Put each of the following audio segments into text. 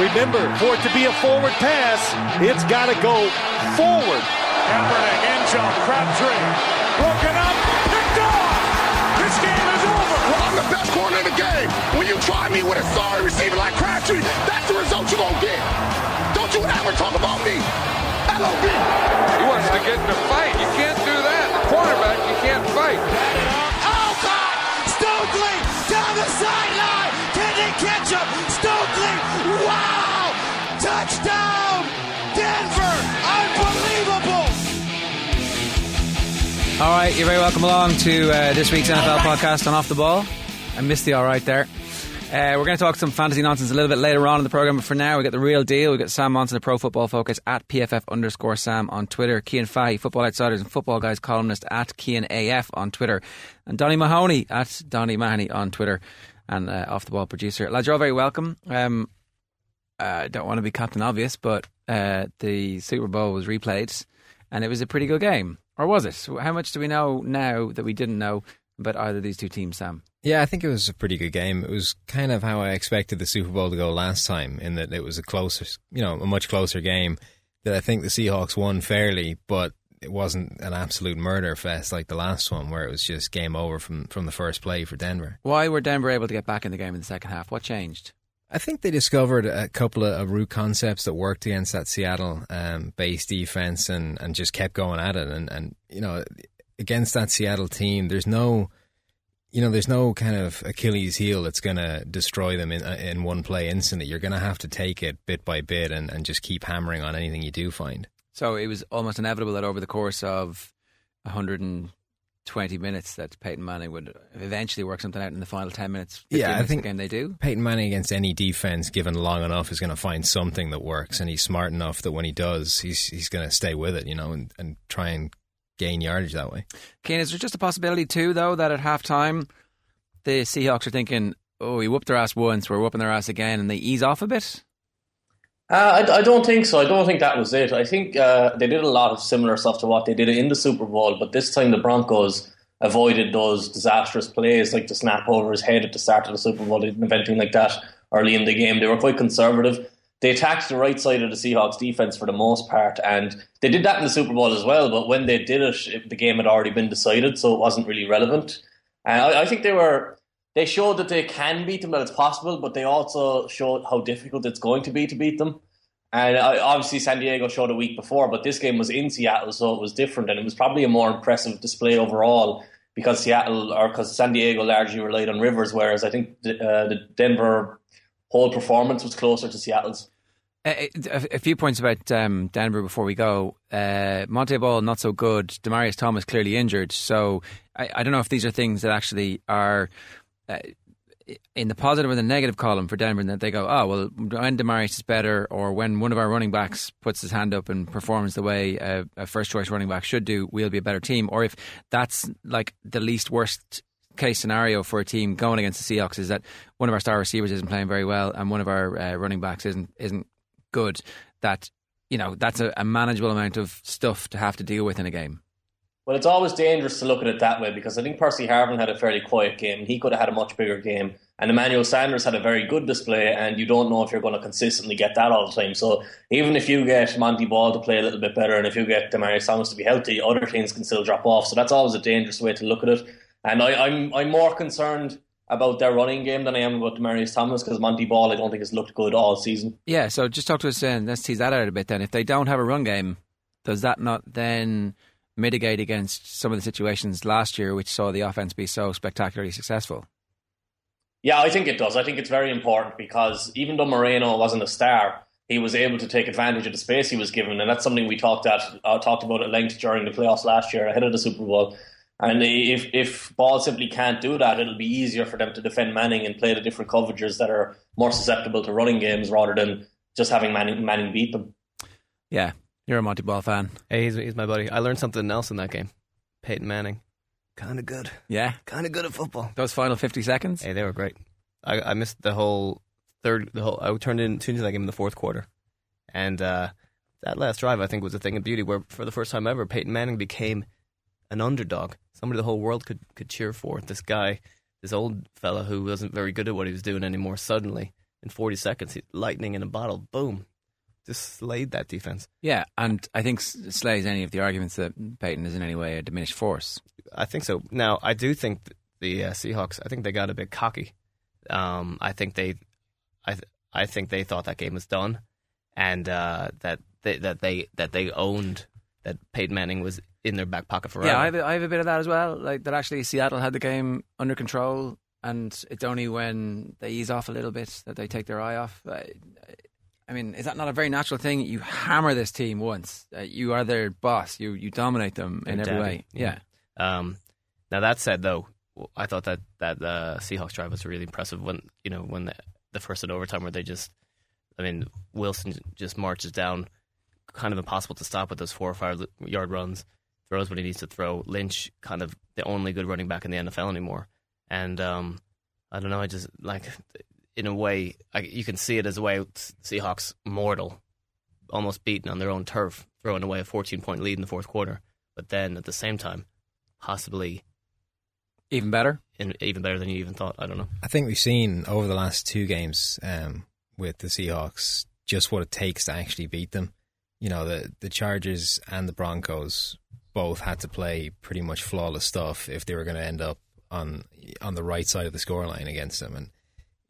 Remember, for it to be a forward pass, it's got to go forward. Kaepernick, end zone, Crabtree, broken up, picked off. This game is over. Well, I'm the best corner in the game. When you try me with a sorry receiver like Crabtree, that's the result you're going to get. Don't you ever talk about me. LOB. He wants to get in a fight. You can't do that. Quarterback, you can't fight. Stokley down the sideline! Can they catch him? Stokley! Wow! Touchdown! Denver! Unbelievable! All right, you're very welcome along to uh, this week's NFL podcast on Off the Ball. I missed the all right there. Uh, we're going to talk some fantasy nonsense a little bit later on in the program, but for now, we got the real deal. We got Sam Monson, the Pro Football Focus at PFF underscore Sam on Twitter. Cian Fahey, Football Outsiders and Football Guys columnist at Cian AF on Twitter, and Donny Mahoney at Donny Mahoney on Twitter, and uh, Off the Ball producer. Lads, you're all very welcome. Um, I don't want to be Captain Obvious, but uh, the Super Bowl was replayed, and it was a pretty good game. Or was it? How much do we know now that we didn't know about either these two teams, Sam? Yeah, I think it was a pretty good game. It was kind of how I expected the Super Bowl to go last time, in that it was a closer, you know, a much closer game. That I think the Seahawks won fairly, but it wasn't an absolute murder fest like the last one, where it was just game over from from the first play for Denver. Why were Denver able to get back in the game in the second half? What changed? I think they discovered a couple of, of root concepts that worked against that Seattle um, base defense, and, and just kept going at it. And and you know, against that Seattle team, there's no you know, there's no kind of Achilles heel that's going to destroy them in uh, in one play instantly. You're going to have to take it bit by bit and, and just keep hammering on anything you do find. So it was almost inevitable that over the course of 120 minutes, that Peyton Manning would eventually work something out in the final 10 minutes. Yeah, I think the game they do. Peyton Manning against any defense given long enough is going to find something that works, and he's smart enough that when he does, he's he's going to stay with it, you know, and, and try and gain yardage that way. Kane, is there just a possibility too, though, that at halftime the Seahawks are thinking, "Oh, we whooped their ass once, we're whooping their ass again," and they ease off a bit? Uh, I, I don't think so. I don't think that was it. I think uh, they did a lot of similar stuff to what they did in the Super Bowl, but this time the Broncos avoided those disastrous plays like the snap over his head at the start of the Super Bowl. They didn't have anything like that early in the game. They were quite conservative. They attacked the right side of the Seahawks defense for the most part, and they did that in the Super Bowl as well. But when they did it, it the game had already been decided, so it wasn't really relevant. And I, I think they were they showed that they can beat them, that it's possible, but they also showed how difficult it's going to be to beat them. And uh, obviously, San Diego showed a week before, but this game was in Seattle, so it was different, and it was probably a more impressive display overall because Seattle or because San Diego largely relied on Rivers, whereas I think the, uh, the Denver whole performance was closer to Seattle's. A, a, few points about um, Denver before we go. Uh, Montee Ball not so good. Demaryius Thomas clearly injured. So I, I don't know if these are things that actually are uh, in the positive or the negative column for Denver. That they go, oh well, when Demaryius is better, or when one of our running backs puts his hand up and performs the way a, a first choice running back should do, we'll be a better team. Or if that's like the least worst case scenario for a team going against the Seahawks is that one of our star receivers isn't playing very well and one of our uh, running backs isn't isn't good, that you know that's a, a, manageable amount of stuff to have to deal with in a game. Well, it's always dangerous to look at it that way because I think Percy Harvin had a fairly quiet game. He could have had a much bigger game, and Emmanuel Sanders had a very good display. And you don't know if you're going to consistently get that all the time. So even if you get Montee Ball to play a little bit better, and if you get Demaryius Thomas to be healthy, other teams can still drop off. So that's always a dangerous way to look at it. And I, I'm I'm more concerned about their running game than I am about Demaryius Thomas because Montee Ball I don't think has looked good all season. Yeah, so just talk to us and let's tease that out a bit then. If they don't have a run game, does that not then mitigate against some of the situations last year which saw the offense be so spectacularly successful? Yeah, I think it does. I think it's very important because even though Moreno wasn't a star, he was able to take advantage of the space he was given, and that's something we talked at uh, talked about at length during the playoffs last year ahead of the Super Bowl. And if if Ball simply can't do that, it'll be easier for them to defend Manning and play the different coverages that are more susceptible to running games rather than just having Manning, Manning beat them. Yeah, you're a Montee Ball fan. Hey, he's, he's my buddy. I learned something else in that game. Peyton Manning, kind of good. Yeah, kind of good at football. Those final fifty seconds. Hey, they were great. I, I missed the whole third. The whole I turned in tuned into that game in the fourth quarter, and uh, that last drive I think was a thing of beauty where for the first time ever Peyton Manning became an underdog, somebody the whole world could could cheer for. This guy this old fella who wasn't very good at what he was doing anymore. Suddenly, in 40 seconds, he, lightning in a bottle, boom, just slayed that defense. Yeah, and I think slays any of the arguments that Peyton is in any way a diminished force. I think so. Now, I do think the uh, Seahawks. I think they got a bit cocky. Um, I think they, I, th- I think they thought that game was done, and uh, that they, that they that they owned that Peyton Manning was in their back pocket forever. Yeah, I have, a, I have a bit of that as well. Like that, actually, Seattle had the game under control, and it's only when they ease off a little bit that they take their eye off. Uh, I mean, is that not a very natural thing? You hammer this team once, uh, you are their boss. You you dominate them in every daddy, way. Yeah. Um, now that said, though, I thought that that uh, Seahawks drive was really impressive when you know when the, the first in overtime where they just, I mean, Wilson just marches down, kind of impossible to stop with those four or five yard runs, throws when he needs to throw. Lynch, kind of the only good running back in the NFL anymore, and um, I don't know, I just like in a way I, you can see it as a way Seahawks mortal, almost beaten on their own turf, throwing away a 14 point lead in the fourth quarter, but then at the same time possibly Even better. in, even better than you even thought. I don't know. I think we've seen over the last two games um, with the Seahawks just what it takes to actually beat them. You know, the the Chargers and the Broncos both had to play pretty much flawless stuff if they were going to end up on on the right side of the scoreline against them. And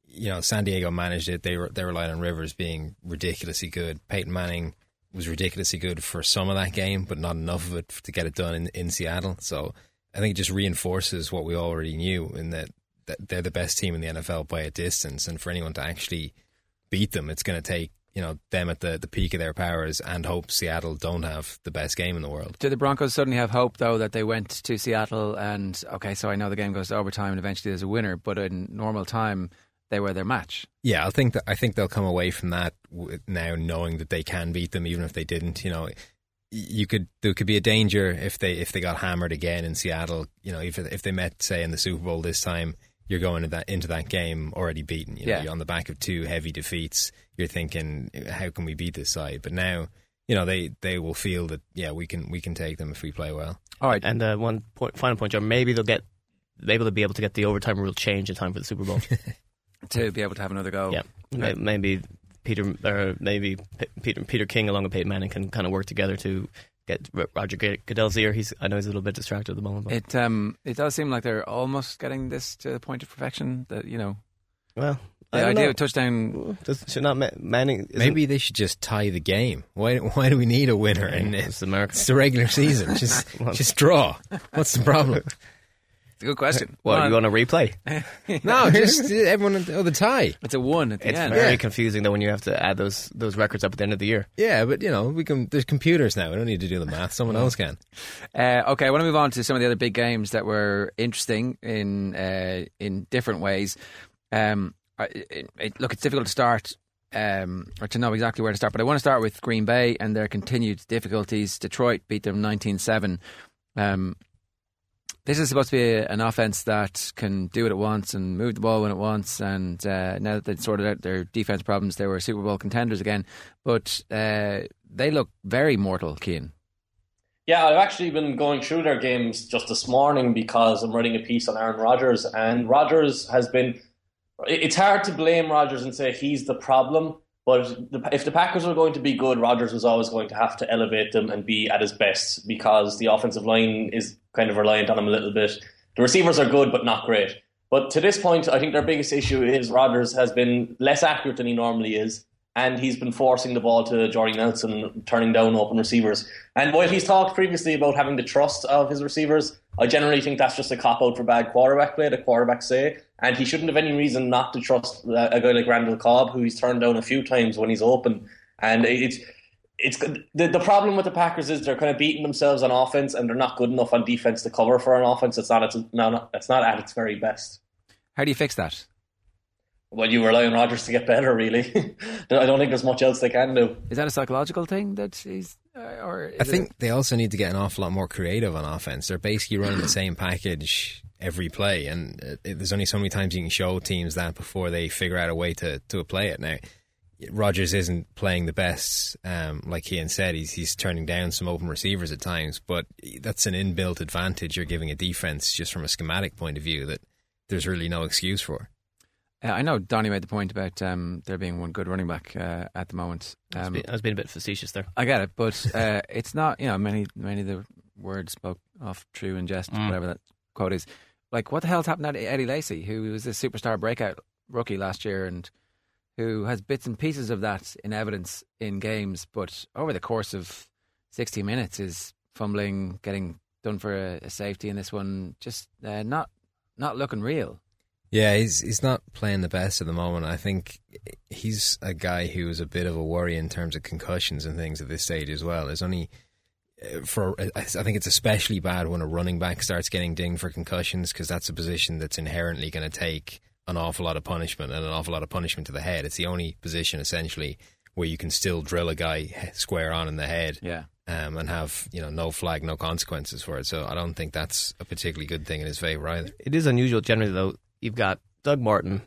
you know, San Diego managed it. They were they relied on Rivers being ridiculously good. Peyton Manning was ridiculously good for some of that game, but not enough of it to get it done in, in Seattle. So I think it just reinforces what we already knew in that, that they're the best team in the NFL by a distance, and for anyone to actually beat them, it's going to take you know them at the, the peak of their powers and hope Seattle don't have the best game in the world. Do the Broncos suddenly have hope though that they went to Seattle and okay, so I know the game goes to overtime and eventually there's a winner, but in normal time they were their match. Yeah, I think that I think they'll come away from that now knowing that they can beat them, even if they didn't. You know, you could there could be a danger if they if they got hammered again in Seattle. You know, if if they met say in the Super Bowl this time, you're going into that into that game already beaten. You know, Yeah. you're on the back of two heavy defeats. You're thinking, how can we beat this side? But now, you know, they they will feel that yeah, we can we can take them if we play well. All right. And uh, one point, final point, John. Maybe they'll get able to be able to get the overtime rule changed in time for the Super Bowl. to be able to have another go. yeah, May- maybe Peter or maybe P- Peter Peter King along with Peyton Manning can kind of work together to get Roger G- Goodell's ear. He's I know he's a little bit distracted at the moment. But, It um it does seem like they're almost getting this to the point of perfection. That you know well, I the don't idea know. of touchdown. Does, should not Ma- Manning Maybe they should just tie the game. Why why do we need a winner in it's this? America. It's the regular season. Just just draw. What's the problem? It's a good question. What Well, you want to replay? No, just everyone oh the tie. It's a one at the It's end. very Yeah. confusing though when you have to add those those records up at the end of the year. Yeah, but you know, we can. There's computers now. We don't need to do the math. Someone else can. Uh, okay, I want to move on to some of the other big games that were interesting in uh, in different ways. Um, I, it, it, look, it's difficult to start um, or to know exactly where to start, but I want to start with Green Bay and their continued difficulties. Detroit beat them 19-7. Um, this is supposed to be an offense that can do what it once and move the ball when it wants. And uh, now that they've sorted out their defense problems, they were Super Bowl contenders again. But uh, they look very mortal, Cian. Yeah, I've actually been going through their games just this morning because I'm writing a piece on Aaron Rodgers, and Rodgers has been. It's hard to blame Rodgers and say he's the problem, but if the Packers were going to be good, Rodgers was always going to have to elevate them and be at his best because the offensive line is kind of reliant on him a little bit. The receivers are good, but not great. But to this point, I think their biggest issue is Rodgers has been less accurate than he normally is, and he's been forcing the ball to Jordy Nelson, turning down open receivers. And while he's talked previously about having the trust of his receivers, I generally think that's just a cop out for bad quarterback play, the quarterbacks say. And he shouldn't have any reason not to trust a guy like Randall Cobb, who he's turned down a few times when he's open. And it's it's the, the problem with the Packers is they're kind of beating themselves on offense and they're not good enough on defense to cover for an offense. It's not it's no, no it's not at its very best. How do you fix that? Well, you rely on Rodgers to get better, really. I don't think there's much else they can do. Is that a psychological thing that he's, uh, or I think they also need to get an awful lot more creative on offense. They're basically running the same package every play, and uh, it, there's only so many times you can show teams that before they figure out a way to to play it. Now, Rodgers isn't playing the best, um, like Ian said. He's he's turning down some open receivers at times, but that's an inbuilt advantage you're giving a defense just from a schematic point of view that there's really no excuse for. Uh, I know Donny made the point about um, there being one good running back uh, at the moment. I was Um, being- I was being a bit facetious there. I get it, but uh, it's not. You know, many many of the words spoke off true and jest, Mm. whatever that quote is. Like, what the hell's happened to Eddie Lacy, who was a superstar breakout rookie last year, and who has bits and pieces of that in evidence in games, but over the course of sixty minutes is fumbling, getting done for a, a safety in this one, just uh, not not looking real. Yeah, he's he's not playing the best at the moment. I think he's a guy who is a bit of a worry in terms of concussions and things at this stage as well. There's only uh, for I think it's especially bad when a running back starts getting dinged for concussions because that's a position that's inherently going to take an awful lot of punishment and an awful lot of punishment to the head. It's the only position essentially where you can still drill a guy square on in the head Yeah. um, and have you know no flag, no consequences for it. So I don't think that's a particularly good thing in his favor either. It is unusual generally, though. You've got Doug Martin,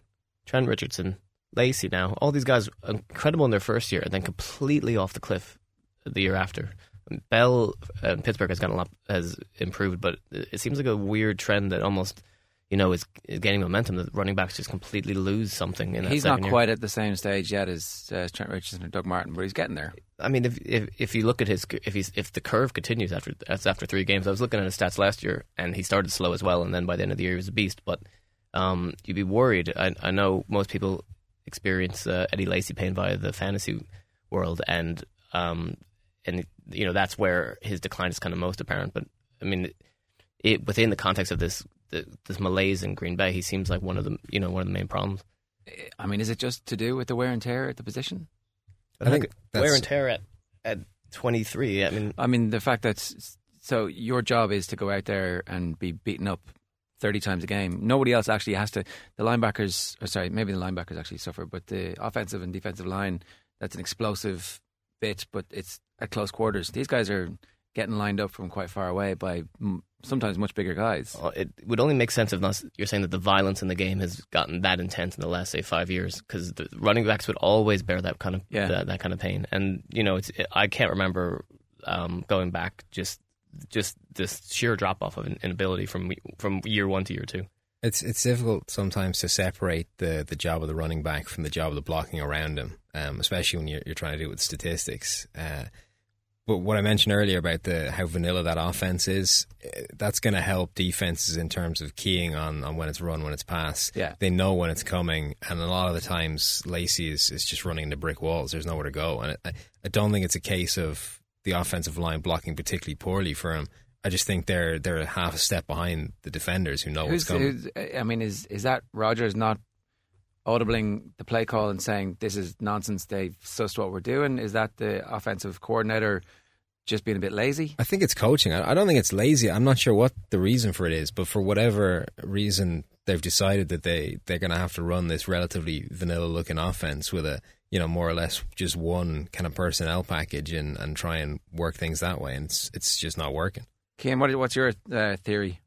Trent Richardson, Lacy now. All these guys incredible in their first year and then completely off the cliff the year after. Bell uh, Pittsburgh has gotten a lot has improved, but it seems like a weird trend that almost you know is, is gaining momentum. The running backs just completely lose something in that He's not year. quite at the same stage yet as uh, Trent Richardson or Doug Martin, but he's getting there. I mean, if if if you look at his if he's if the curve continues after that's after three games, I was looking at his stats last year, and he started slow as well, and then by the end of the year he was a beast. But um, you'd be worried. I I know most people experience uh, Eddie Lacy pain via the fantasy world, and um and you know that's where his decline is kind of most apparent. But I mean, it within the context of this the, this malaise in Green Bay, he seems like one of the you know one of the main problems. I mean, is it just to do with the wear and tear at the position? I think wear and tear at at twenty three. I mean, I mean, the fact that so your job is to go out there and be beaten up thirty times a game. Nobody else actually has to. The linebackers, or sorry, maybe the linebackers actually suffer, but the offensive and defensive line, that's an explosive bit, but it's at close quarters. These guys are getting lined up from quite far away by mm, sometimes much bigger guys. It would only make sense if not, you're saying that the violence in the game has gotten that intense in the last say five years because the running backs would always bear that kind of Yeah. that, that kind of pain and you know it's I can't remember um, going back just just this sheer drop off of inability from from year one to year two. It's it's difficult sometimes to separate the, the job of the running back from the job of the blocking around him, um, especially when you're, you're trying to do it with statistics. Uh, but what I mentioned earlier about the how vanilla that offense is, eh, that's going to help defenses in terms of keying on, on when it's run, when it's pass. Yeah. They know when it's coming, and a lot of the times Lacy is, is just running into brick walls. There's nowhere to go, and I, I don't think it's a case of the offensive line blocking particularly poorly for him. I just think they're they're half a step behind the defenders who know what's Who's, coming. I mean, is is that Rodgers not audibling the play call and saying this is nonsense? They've sussed what we're doing. Is that the offensive coordinator just being a bit lazy? I think it's coaching. I don't think it's lazy. I'm not sure what the reason for it is, but for whatever reason, they've decided that they they're going to have to run this relatively vanilla looking offense with a you know more or less just one kind of personnel package and and try and work things that way, and it's it's just not working. Kim, what, what's your uh, theory?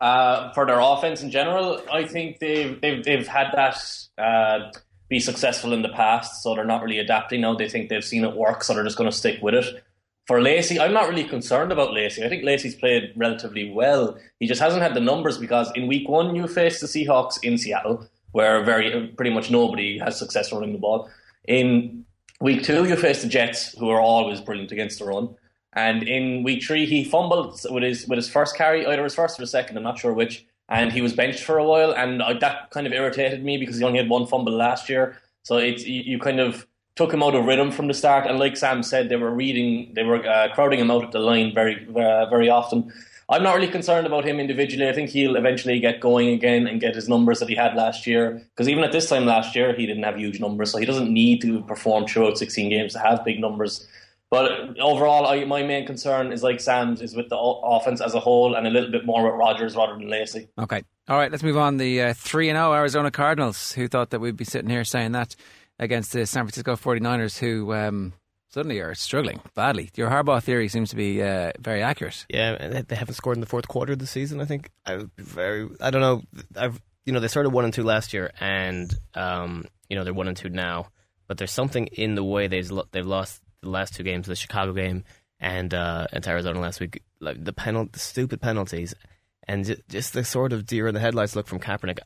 Uh, for their offense in general, I think they've they've they've had that uh, be successful in the past, so they're not really adapting now. They think they've seen it work, so they're just going to stick with it. For Lacy, I'm not really concerned about Lacy. I think Lacy's played relatively well. He just hasn't had the numbers because in week one you faced the Seahawks in Seattle, where very pretty much nobody has success running the ball. In week two you faced the Jets, who are always brilliant against the run. And in week three, he fumbled with his with his first carry, either his first or his second, I'm not sure which. And he was benched for a while, and that kind of irritated me because he only had one fumble last year. So it's you, you kind of took him out of rhythm from the start. And like Sam said, they were reading, they were uh, crowding him out at the line very uh, very often. I'm not really concerned about him individually. I think he'll eventually get going again and get his numbers that he had last year. Because even at this time last year, he didn't have huge numbers, so he doesn't need to perform throughout 16 games to have big numbers. But overall, I, my main concern is like Sam's is with the o- offense as a whole, and a little bit more with Rodgers rather than Lacy. Okay. All right, let's move on. The uh, 3 0 Arizona Cardinals, who thought that we'd be sitting here saying that against the San Francisco 49ers, who um, suddenly are struggling badly. Your Harbaugh theory seems to be uh, very accurate. Yeah, they- they haven't scored in the fourth quarter of the season. I think I would very. I don't know. I've you know they started one and two last year, and um, you know they're one and two now. But there's something in the way they've they've lost the last two games, the Chicago game and uh, and Arizona last week. Like the penal, the stupid penalties, and ju- just the sort of deer in the headlights look from Kaepernick.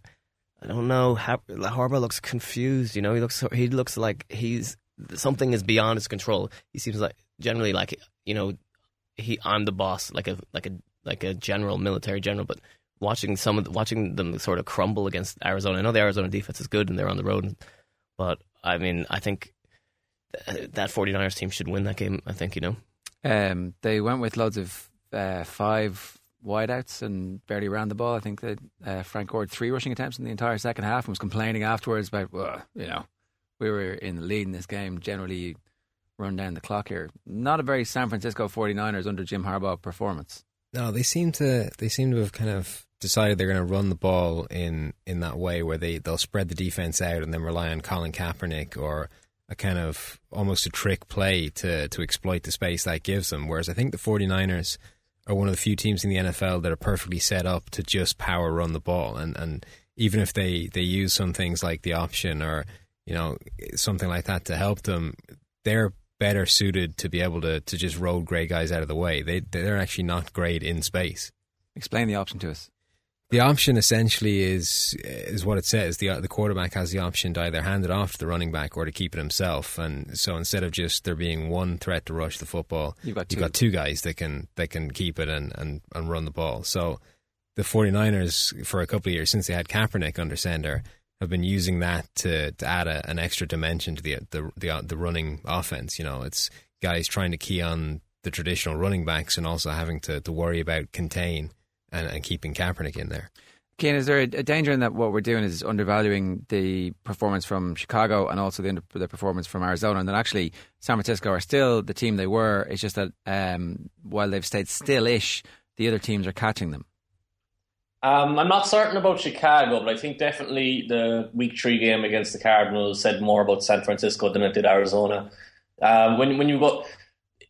I don't know. Har- Harbaugh looks confused. You know, he looks he looks like he's something is beyond his control. He seems like generally like you know he I'm the boss, like a like a like a general military general, but. Watching some of the, watching them sort of crumble against Arizona. I know the Arizona defense is good and they're on the road, but I mean, I think th- that 49ers team should win that game. I think, you know. Um, they went with loads of uh, five wideouts and barely ran the ball. I think that uh, Frank Gore three rushing attempts in the entire second half and was complaining afterwards about, well, you know, we were in the lead in this game. Generally, run down the clock here. Not a very San Francisco 49ers under Jim Harbaugh performance. No, they seem to they seem to have kind of decided they're going to run the ball in in that way where they they'll spread the defense out and then rely on Colin Kaepernick or a kind of almost a trick play to to exploit the space that gives them. Whereas I think the 49ers are one of the few teams in the NFL that are perfectly set up to just power run the ball and and even if they they use some things like the option or you know something like that to help them, they're better suited to be able to to just roll grey guys out of the way. They they're actually not great in space. Explain the option to us. The option essentially is is what it says. The the quarterback has the option to either hand it off to the running back or to keep it himself. And so instead of just there being one threat to rush the football, You've got you've two. got two guys that can that can keep it and, and, and run the ball. So the 49ers for a couple of years since they had Kaepernick under center have been using that to, to add a, an extra dimension to the, the the the running offense. You know, it's guys trying to key on the traditional running backs and also having to, to worry about contain and, and keeping Kaepernick in there. Cian, is there a, a danger in that what we're doing is undervaluing the performance from Chicago and also the, under- the performance from Arizona, and that actually San Francisco are still the team they were. It's just that um, while they've stayed still-ish, the other teams are catching them. Um, I'm not certain about Chicago, but I think definitely the Week Three game against the Cardinals said more about San Francisco than it did Arizona. Um, when when you go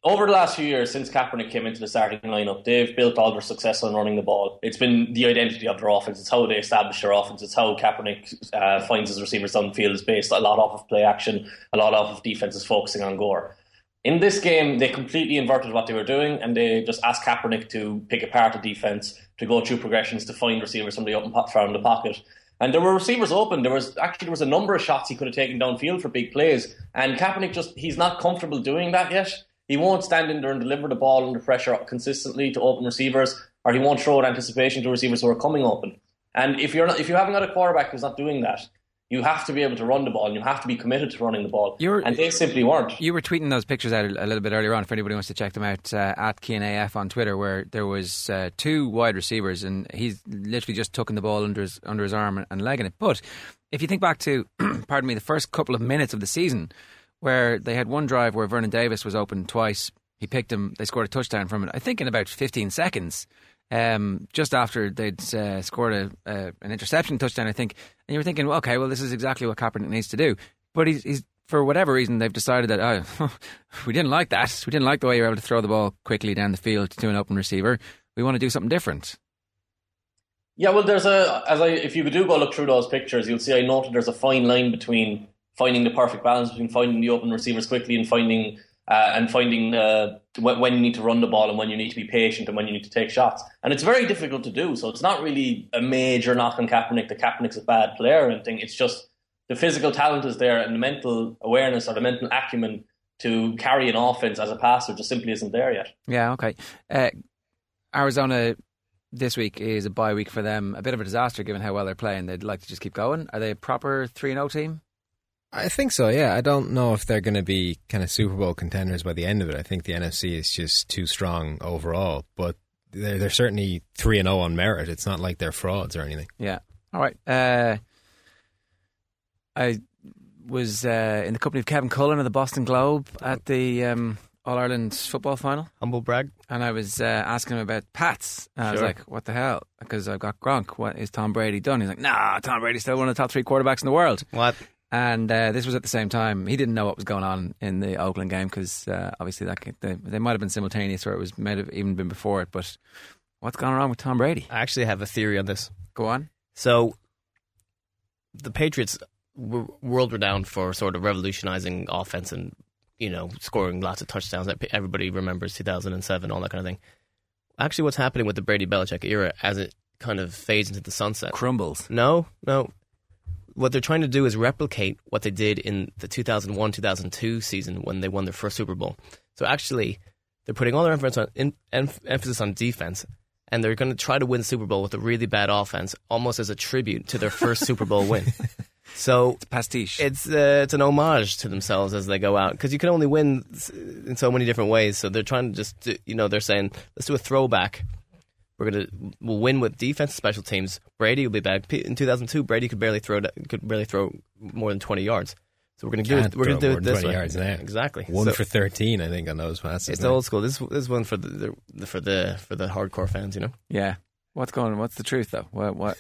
over the last few years since Kaepernick came into the starting lineup, they've built all their success on running the ball. It's been the identity of their offense. It's how they establish their offense. It's how Kaepernick uh, finds his receivers downfield. Is based a lot off of play action, a lot off of defenses focusing on Gore. In this game, they completely inverted what they were doing, and they just asked Kaepernick to pick apart the defense, to go through progressions, to find receivers from the open from the pocket. And there were receivers open. There was actually there was a number of shots he could have taken downfield for big plays. And Kaepernick just he's not comfortable doing that yet. He won't stand in there and deliver the ball under pressure consistently to open receivers, or he won't throw it anticipation to receivers who are coming open. And if you're not, if you haven't got a quarterback who's not doing that, you have to be able to run the ball and you have to be committed to running the ball. You're- and they simply weren't. You were tweeting those pictures out a little bit earlier on. If anybody wants to check them out, uh, at Cian AF on Twitter, where there was uh, two wide receivers, and he's literally just tucking the ball under his under his arm and, and legging it. But if you think back to, pardon me, the first couple of minutes of the season, where they had one drive where Vernon Davis was open twice, he picked him, they scored a touchdown from it. I think in about 15 seconds. Um, just after they'd uh, scored a, uh, an interception touchdown, I think, and you were thinking, well, okay, well, this is exactly what Kaepernick needs to do. But he's, he's for whatever reason, they've decided that oh, we didn't like that. We didn't like the way you were able to throw the ball quickly down the field to an open receiver. We want to do something different. Yeah, well, there's a as I if you do go look through those pictures, you'll see I noted there's a fine line between finding the perfect balance between finding the open receivers quickly and finding uh, and finding uh, when, you need to run the ball and when you need to be patient and when you need to take shots. And it's very difficult to do. So it's not really a major knock on Kaepernick that Kaepernick's a bad player or anything. It's just the physical talent is there and the mental awareness or the mental acumen to carry an offense as a passer just simply isn't there yet. Yeah, okay. Uh, Arizona this week is a bye week for them. A bit of a disaster given how well they're playing. They'd like to just keep going. Are they a proper 3 0 team? I think so, yeah. I don't know if they're going to be kind of Super Bowl contenders by the end of it. I think the NFC is just too strong overall, but they're, they're certainly 3 and 0 on merit. It's not like they're frauds or anything. Yeah. All right. Uh, I was uh, in the company of Kevin Cullen of the Boston Globe at the um, All Ireland football final. Humble brag. And I was uh, asking him about Pats. And I was like, what the hell? Because I've got Gronk. What is Tom Brady done? He's like, nah, Tom Brady's still one of the top three quarterbacks in the world. What? And uh, this was at the same time. He didn't know what was going on in the Oakland game because uh, obviously that they, they might have been simultaneous or it was might have even been before it. But what's going on with Tom Brady? I actually have a theory on this. Go on. So, the Patriots were world renowned for sort of revolutionizing offense and you know scoring lots of touchdowns. That Everybody remembers 2007, all that kind of thing. Actually, what's happening with the Brady Belichick era, as it kind of fades into the sunset. Crumbles. No, no. What they're trying to do is replicate what they did in the 2001 2002 season when they won their first Super Bowl. So actually, they're putting all their emphasis on, in, em- emphasis on defense, and they're going to try to win the Super Bowl with a really bad offense, almost as a tribute to their first Super Bowl win. So Pastiche. it's uh, it's an homage to themselves as they go out because you can only win in so many different ways. So they're trying to just do, you know they're saying let's do a throwback. We're gonna we'll win with defense, special teams. Brady will be back in 2002. Brady could barely throw could barely throw more than 20 yards. So we're gonna do Can't it. We're gonna do more it than this 20 way. yards now. Exactly. One So for 13, I think, on those passes. it's now. old school. This is this one for the, the for the for the hardcore fans. You know. yeah. What's going? What's the truth though? What? What?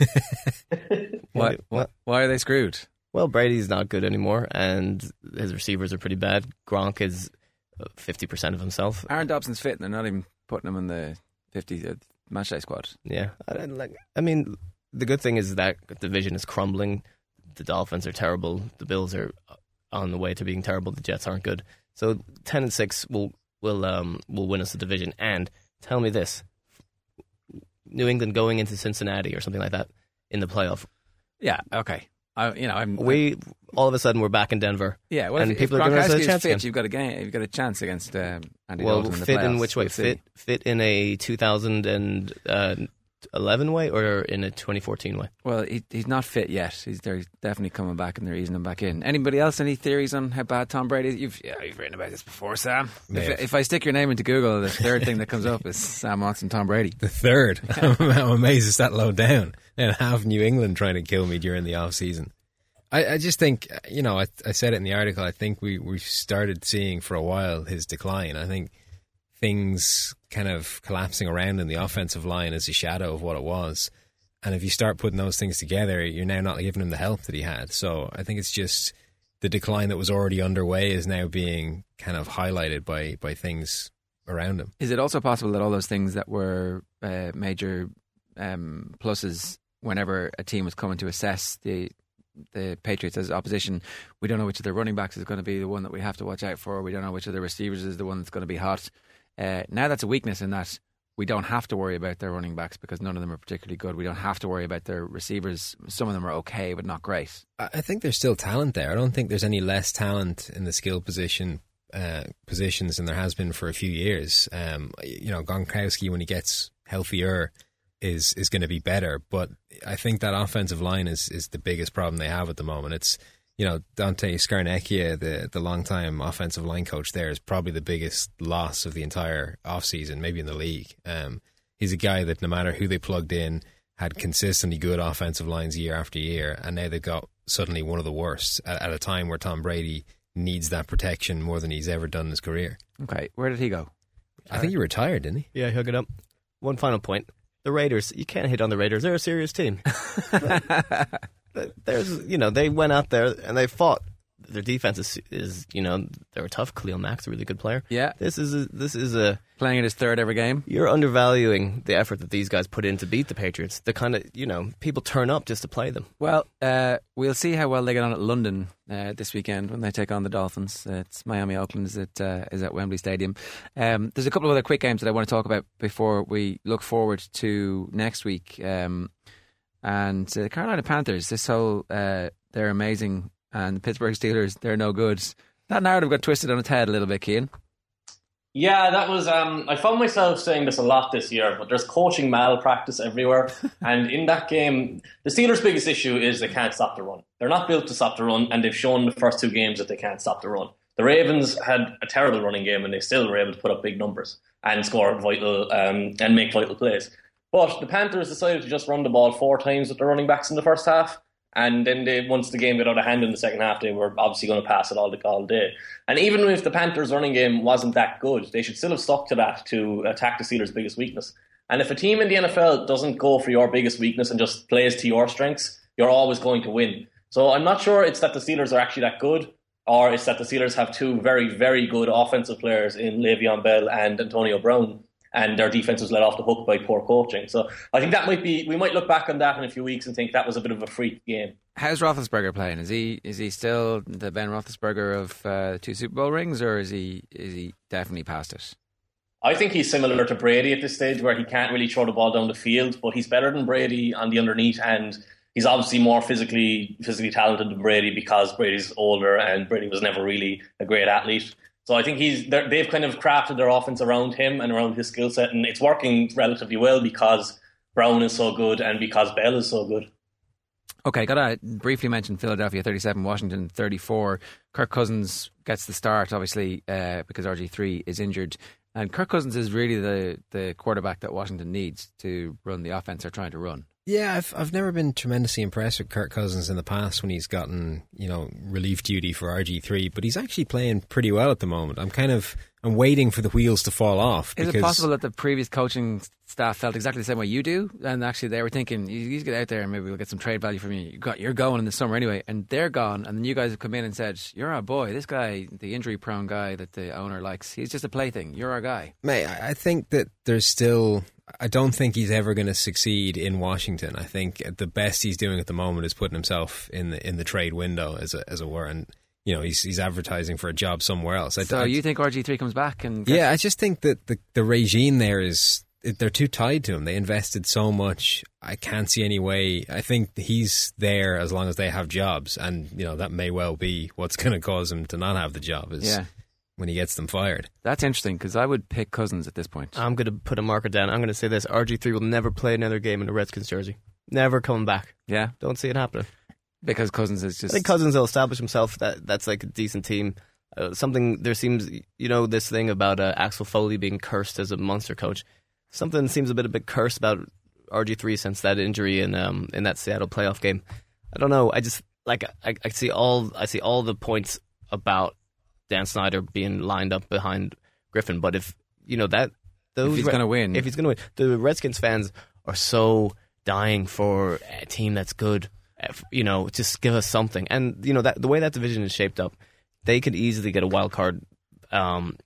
what, What? what? Why are they screwed? Well, Brady's not good anymore, and his receivers are pretty bad. Gronk is fifty percent of himself. Aaron Dobson's fit, and they're not even putting him in the 50 uh, uh, matchday squad. Yeah, I don't like. I mean, the good thing is that the division is crumbling. The Dolphins are terrible. The Bills are on the way to being terrible. The Jets aren't good. So ten and six will will um will win us the division. And tell me this: New England going into Cincinnati or something like that in the playoff. Yeah. Okay. I, you know, I'm. We all of a sudden we're back in Denver. yeah. Well, and if, people if are giving us a chance fit, you've got a game. You've got a chance against um, Andy Well, Dalton in the fit in which way? We'll see. Fit fit in a 2011 way or in a 2014 way? Well, he, he's not fit yet. He's they're definitely coming back, and they're easing him back in. Anybody else? Any theories on how bad Tom Brady? is? You've yeah, you've written about this before, Sam. If, if I stick your name into Google, the third thing that comes up is Sam Monson, Tom Brady. The third. I'm, I'm amazed it's that low down. And half New England trying to kill me during the off season. I, I just think, you know, I, I said it in the article. I think we we started seeing for a while his decline. I think things kind of collapsing around in the offensive line as a shadow of what it was. And if you start putting those things together, you're now not giving him the help that he had. So I think it's just the decline that was already underway is now being kind of highlighted by by things around him. Is it also possible that all those things that were uh, major um, pluses whenever a team was coming to assess the the Patriots as opposition, we don't know which of their running backs is going to be the one that we have to watch out for. We don't know which of the receivers is the one that's going to be hot. Uh, now that's a weakness in that we don't have to worry about their running backs because none of them are particularly good. We don't have to worry about their receivers. Some of them are okay, but not great. I think there's still talent there. I don't think there's any less talent in the skill position uh, positions than there has been for a few years. Um, you know, Gronkowski when he gets healthier is is going to be better, but I think that offensive line is is the biggest problem they have at the moment. It's you know Dante Scarnecchia, the the longtime offensive line coach there, is probably the biggest loss of the entire offseason, maybe in the league. Um, he's a guy that no matter who they plugged in had consistently good offensive lines year after year, and now they've got suddenly one of the worst at, at a time where Tom Brady needs that protection more than he's ever done in his career. Okay, where did he go? I think he retired, didn't he? Yeah, hook it up. One final point: the Raiders. You can't hit on the Raiders. They're a serious team. There's, you know, they went out there and they fought. Their defense is, is you know, they were tough. Khalil Mack's a really good player. Yeah, This is a, this is a playing in his third ever game. you're undervaluing the effort that these guys put in to beat the Patriots. The kind of you know people turn up just to play them. Well, uh, we'll see how well they get on at London uh, this weekend when they take on the Dolphins. Uh, it's Miami Oakland is at uh, is at Wembley Stadium. Um, there's a couple of other quick games that I want to talk about before we look forward to next week. Um, and uh, the Carolina Panthers, this whole uh, they're amazing, and the Pittsburgh Steelers they're no good. That narrative got twisted on its head a little bit, Cian. Yeah, that was. Um, I found myself saying this a lot this year, but there's coaching malpractice everywhere. and in that game, the Steelers' biggest issue is they can't stop the run. They're not built to stop the run, and they've shown the first two games that they can't stop the run. The Ravens had a terrible running game, and they still were able to put up big numbers and score vital um, and make vital plays. But the Panthers decided to just run the ball four times with the running backs in the first half. And then they, once the game got out of hand in the second half, they were obviously going to pass it all, the, all day. And even if the Panthers' running game wasn't that good, they should still have stuck to that to attack the Steelers' biggest weakness. And if a team in the NFL doesn't go for your biggest weakness and just plays to your strengths, you're always going to win. So I'm not sure it's that the Steelers are actually that good, or it's that the Steelers have two very, very good offensive players in Le'Veon Bell and Antonio Brown, and their defense was let off the hook by poor coaching. So I think that might be we might look back on that in a few weeks and think that was a bit of a freak game. How's Roethlisberger playing? Is he is he still the Ben Roethlisberger of uh, two Super Bowl rings, or is he is he definitely past it? I think he's similar to Brady at this stage, where he can't really throw the ball down the field, but he's better than Brady on the underneath, and he's obviously more physically physically talented than Brady because Brady's older, and Brady was never really a great athlete. So I think he's they've kind of crafted their offense around him and around his skill set, and it's working relatively well because Brown is so good and because Bell is so good. Okay, got to briefly mention Philadelphia 37, Washington 34. Kirk Cousins gets the start, obviously, uh, because RG3 is injured. And Kirk Cousins is really the, the quarterback that Washington needs to run the offense they're trying to run. Yeah, I've I've never been tremendously impressed with Kirk Cousins in the past when he's gotten you know relief duty for RG three, but he's actually playing pretty well at the moment. I'm kind of I'm waiting for the wheels to fall off. Is it possible that the previous coaching staff felt exactly the same way you do, and actually they were thinking, "You, you get out there and maybe we'll get some trade value from you. you got, you're going in the summer anyway," and they're gone, and then you guys have come in and said, "You're our boy. This guy, the injury prone guy that the owner likes, he's just a plaything. You're our guy." Mate, I think that there's still I don't think he's ever going to succeed in Washington. I think the best he's doing at the moment is putting himself in the in the trade window, as a as it were, and you know he's he's advertising for a job somewhere else. I, so I, you think RG three comes back and yeah, I just think that the the regime there is they're too tied to him. They invested so much. I can't see any way. I think he's there as long as they have jobs, and you know that may well be what's going to cause him to not have the job. Is yeah when he gets them fired. That's interesting because I would pick Cousins at this point. I'm going to put a marker down. I'm going to say this: RG3 will never play another game in a Redskins jersey. Never coming back. Yeah, don't see it happening. Because Cousins is just. I think Cousins will establish himself. That that's like a decent team. Uh, something there seems, you know, this thing about uh, Axel Foley being cursed as a monster coach. Something seems a bit a bit cursed about RG3 since that injury in um in that Seattle playoff game. I don't know. I just like I, I see all I see all the points about Dan Snyder being lined up behind Griffin. But if you know that those if he's going to win, if he's going to win, the Redskins fans are so dying for a team that's good. You know, just give us something. And you know that the way that division is shaped up, they could easily get a wild card um,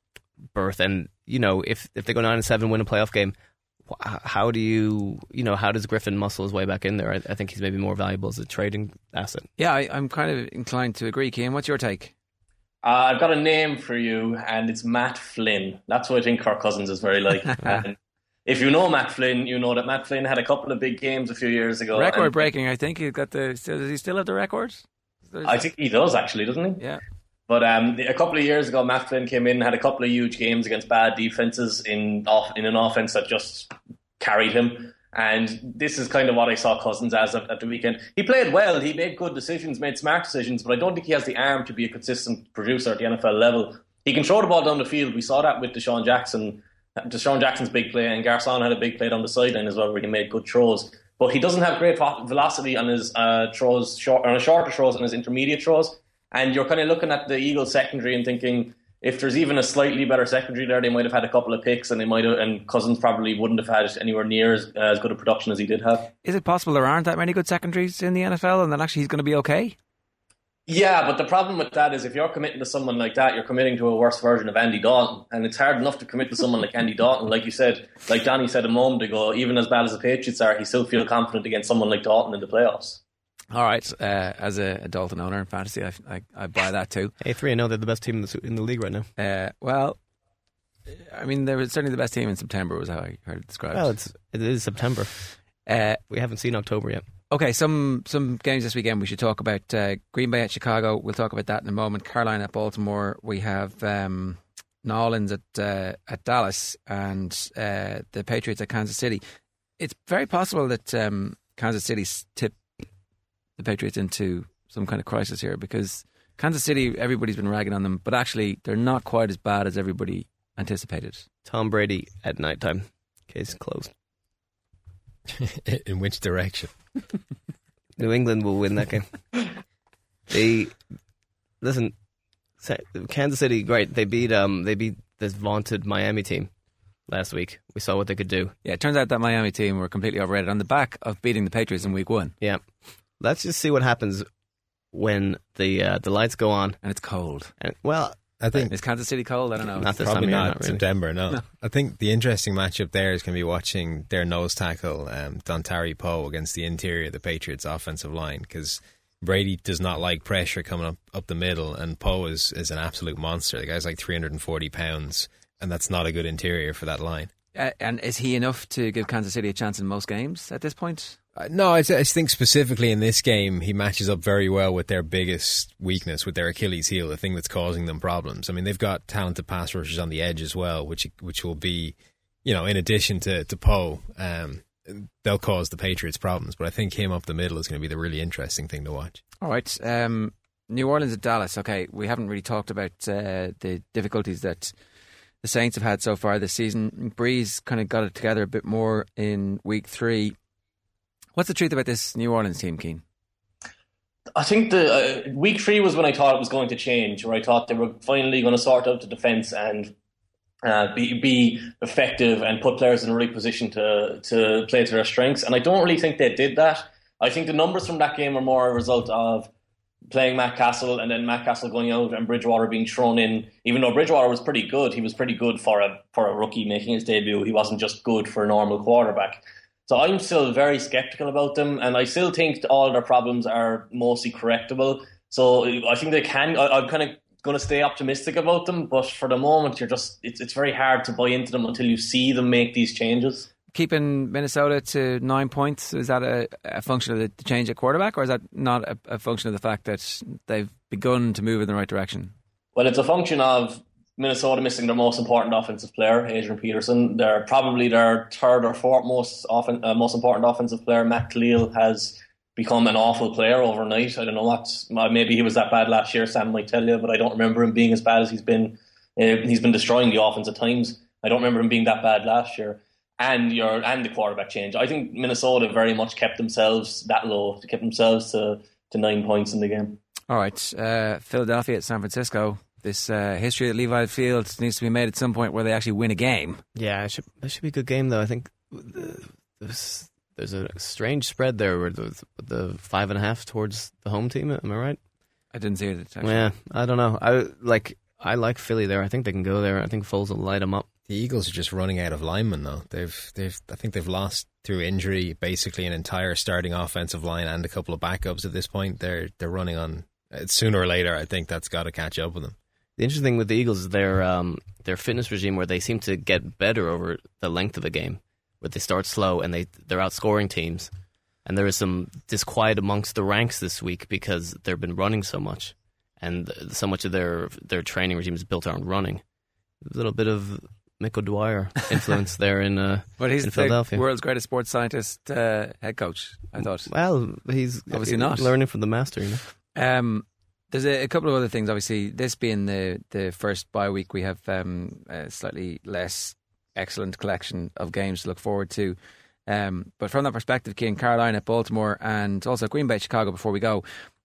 berth. And you know, if if they go nine and seven, win a playoff game, how do you, you know, how does Griffin muscle his way back in there? I, I think he's maybe more valuable as a trading asset. Yeah, I, am kind of inclined to agree. Cian, what's your take? Uh, I've got a name for you, and it's Matt Flynn. That's what I think Kirk Cousins is very like. if you know Matt Flynn, you know that Matt Flynn had a couple of big games a few years ago. Record breaking, I think. He got the. Does he still have the records? I think he does actually, doesn't he? Yeah. But um, a couple of years ago, Matt Flynn came in, and had a couple of huge games against bad defenses in off, in an offense that just carried him. And this is kind of what I saw Cousins as at, at, the weekend. He played well. He made good decisions, made smart decisions, but I don't think he has the arm to be a consistent producer at the NFL level. He can throw the ball down the field. We saw that with DeSean Jackson. DeSean Jackson's big play, and Garcon had a big play on the sideline as well, where he made good throws. But he doesn't have great velocity on his uh, throws, short, on his shorter throws and his intermediate throws. And you're kind of looking at the Eagles secondary and thinking, if there's even a slightly better secondary there, they might have had a couple of picks, and they might have, and Cousins probably wouldn't have had anywhere near as, uh, as good a production as he did have. Is it possible there aren't that many good secondaries in the NFL, and that actually he's going to be okay? Yeah, but the problem with that is if you're committing to someone like that, you're committing to a worse version of Andy Dalton, and it's hard enough to commit to someone like Andy Dalton. Like you said, like Danny said a moment ago, even as bad as the Patriots are, he still feel confident against someone like Dalton in the playoffs. All right, uh, as a, adult and owner in fantasy, I, I, I buy that too. A three, I know they're the best team in the, in the league right now. Uh, well, I mean, they're certainly the best team in September. Was how I heard it described. Well, it's it is September. Uh, we haven't seen October yet. Okay, some some games this weekend we should talk about. Uh, Green Bay at Chicago. We'll talk about that in a moment. Carolina at Baltimore. We have um, New Orleans at uh, at Dallas, and uh, the Patriots at Kansas City. It's very possible that um, Kansas City's tip the Patriots into some kind of crisis here because Kansas City, everybody's been ragging on them, but actually they're not quite as bad as everybody anticipated. Tom Brady at nighttime. Case closed. In which direction? New England will win that game. they listen. Kansas City, great. They beat um they beat this vaunted Miami team last week. We saw what they could do. Yeah, it turns out that Miami team were completely overrated on the back of beating the Patriots in Week One. Yeah, let's just see what happens when the uh, the lights go on and it's cold. And, well, I think is Kansas City cold? I don't know. Not this Probably not, not, not really. September. No. no. I think the interesting matchup there is going to be watching their nose tackle um, Dontari Poe against the interior of the Patriots offensive line because Brady does not like pressure coming up up the middle, and Poe is is an absolute monster. The guy's like three hundred and forty pounds. and that's not a good interior for that line. Uh, and is he enough to give Kansas City a chance in most games at this point? Uh, no, I, I, think specifically in this game, he matches up very well with their biggest weakness, with their Achilles heel, the thing that's causing them problems. I mean, they've got talented pass rushers on the edge as well, which which will be, you know, in addition to to Poe, um, they'll cause the Patriots problems. But I think him up the middle is going to be the really interesting thing to watch. All right, um, New Orleans at Dallas. Okay, we haven't really talked about uh, the difficulties that the Saints have had so far this season. Brees kind of got it together a bit more in Week Three What's the truth about this New Orleans team, Cian? I think the uh, week three was when I thought it was going to change, where I thought they were finally going to sort out the defense and uh, be be effective and put players in a right position to to play to their strengths. And I don't really think they did that. I think the numbers from that game are more a result of playing Matt Cassel and then Matt Cassel going out and Bridgewater being thrown in. Even though Bridgewater was pretty good, he was pretty good for a for a rookie making his debut. He wasn't just good for a normal quarterback. So I'm still very skeptical about them, and I still think all their problems are mostly correctable. So I think they can. I, am kind of going to stay optimistic about them, but for the moment, you're just it's it's very hard to buy into them until you see them make these changes. Keeping Minnesota to nine points is that a, a function of the change at quarterback, or is that not a, a function of the fact that they've begun to move in the right direction? Well, it's a function of Minnesota missing their most important offensive player, Adrian Peterson. They're probably their third or fourth most often uh, most important offensive player. Matt Kalil has become an awful player overnight. I don't know what's maybe he was that bad last year. Sam might tell you, but I don't remember him being as bad as he's been. Uh, he's been destroying the offense at times. I don't remember him being that bad last year. And your and the quarterback change. I think Minnesota very much kept themselves that low. Kept themselves to to nine points in the game. All right, uh, Philadelphia at San Francisco this uh, history at Levi Field needs to be made at some point where they actually win a game. Yeah, it should, that should be a good game, though. I think there's, there's a strange spread there with the, the, five and a half towards the home team. Am I right? I didn't see it. Actually. Yeah, I don't know. I like I like Philly there. I think they can go there. I think Foles will light them up. The Eagles are just running out of linemen though. They've they've I think they've lost through injury basically an entire starting offensive line and a couple of backups at this point. They're they're running on sooner or later. I think that's got to catch up with them. The interesting thing with the Eagles is their um, their fitness regime, where they seem to get better over the length of a game, where they start slow and they they're outscoring teams, and there is some disquiet amongst the ranks this week because they've been running so much, and so much of their their training regime is built around running. A little bit of Mick O'Dwyer influence there in, uh, but he's in Philadelphia. the world's greatest sports scientist uh, head coach. I thought. Well, he's obviously not learning from the master. You know. Um, there's a, a, couple of other things. Obviously, this being the the first bye week, we have um, a slightly less excellent collection of games to look forward to. Um, but from that perspective, Cian, Carolina, Baltimore, and also Green Bay, Chicago. Before we go,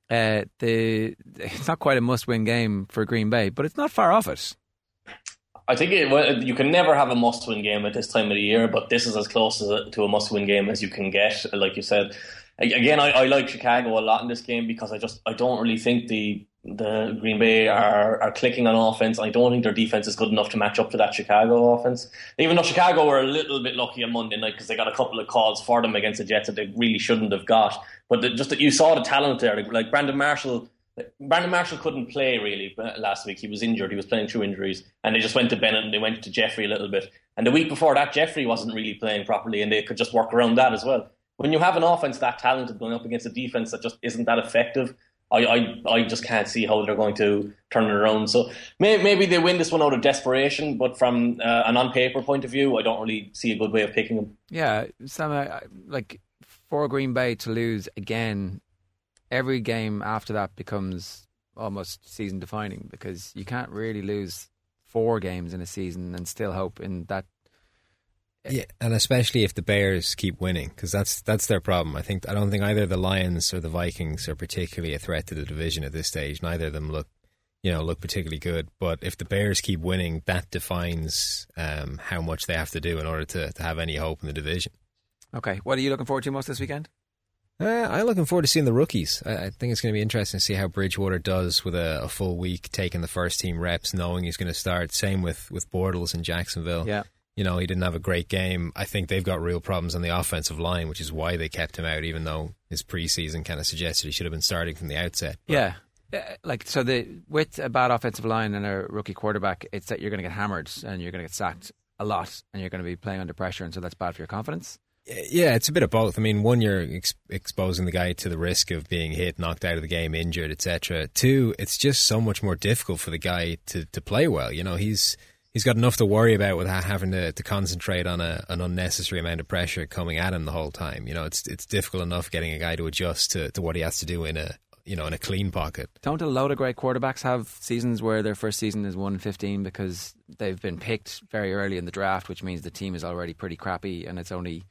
uh, the it's not quite a must-win game for Green Bay, but it's not far off it. I think it, you can never have a must-win game at this time of the year, but this is as close to a must-win game as you can get. Like you said, again, I, I like Chicago a lot in this game because I just I don't really think the the Green Bay are, are clicking on offense. I don't think their defense is good enough to match up to that Chicago offense. Even though Chicago were a little bit lucky on Monday night because they got a couple of calls for them against the Jets that they really shouldn't have got. But the, just that you saw the talent there, like Brandon Marshall. Brandon Marshall couldn't play really uh, last week. He was injured. He was playing through injuries, and they just went to Bennett and they went to Jeffery a little bit. And the week before that, Jeffery wasn't really playing properly, and they could just work around that as well when you have an offense that talented going up against a defense that just isn't that effective, I, I, I just can't see how they're going to turn it around. So may, maybe they win this one out of desperation, but from uh, an on paper point of view, I don't really see a good way of picking them. Yeah, Sam, uh, like for Green Bay to lose again, every game after that becomes almost season defining because you can't really lose four games in a season and still hope in that yeah, and especially if the Bears keep winning, because that's that's their problem. I think I don't think either the Lions or the Vikings are particularly a threat to the division at this stage. Neither of them look, you know, look particularly good. But if the Bears keep winning, that defines um, how much they have to do in order to, to have any hope in the division. Okay, what are you looking forward to most this weekend? Uh, I'm looking forward to seeing the rookies. I, I, think it's going to be interesting to see how Bridgewater does with a, a, full week taking the first team reps, knowing he's going to start. Same with with Bortles in Jacksonville. Yeah you know, he didn't have a great game. I think they've got real problems on the offensive line, which is why they kept him out, even though his preseason kind of suggested he should have been starting from the outset. But, yeah. Uh, like so, the with a bad offensive line and a rookie quarterback, it's that you're going to get hammered and you're going to get sacked a lot, and you're going to be playing under pressure, and so that's bad for your confidence. Yeah, it's a bit of both. I mean, one, you're ex- exposing the guy to the risk of being hit, knocked out of the game, injured, etc. Two, it's just so much more difficult for the guy to, to play well. You know, he's he's got enough to worry about without having to, to concentrate on a, an unnecessary amount of pressure coming at him the whole time. You know, it's it's difficult enough getting a guy to adjust to, to what he has to do in a you know in a clean pocket. Don't a lot of great quarterbacks have seasons where their first season is one fifteen because they've been picked very early in the draft, which means the team is already pretty crappy, and it's only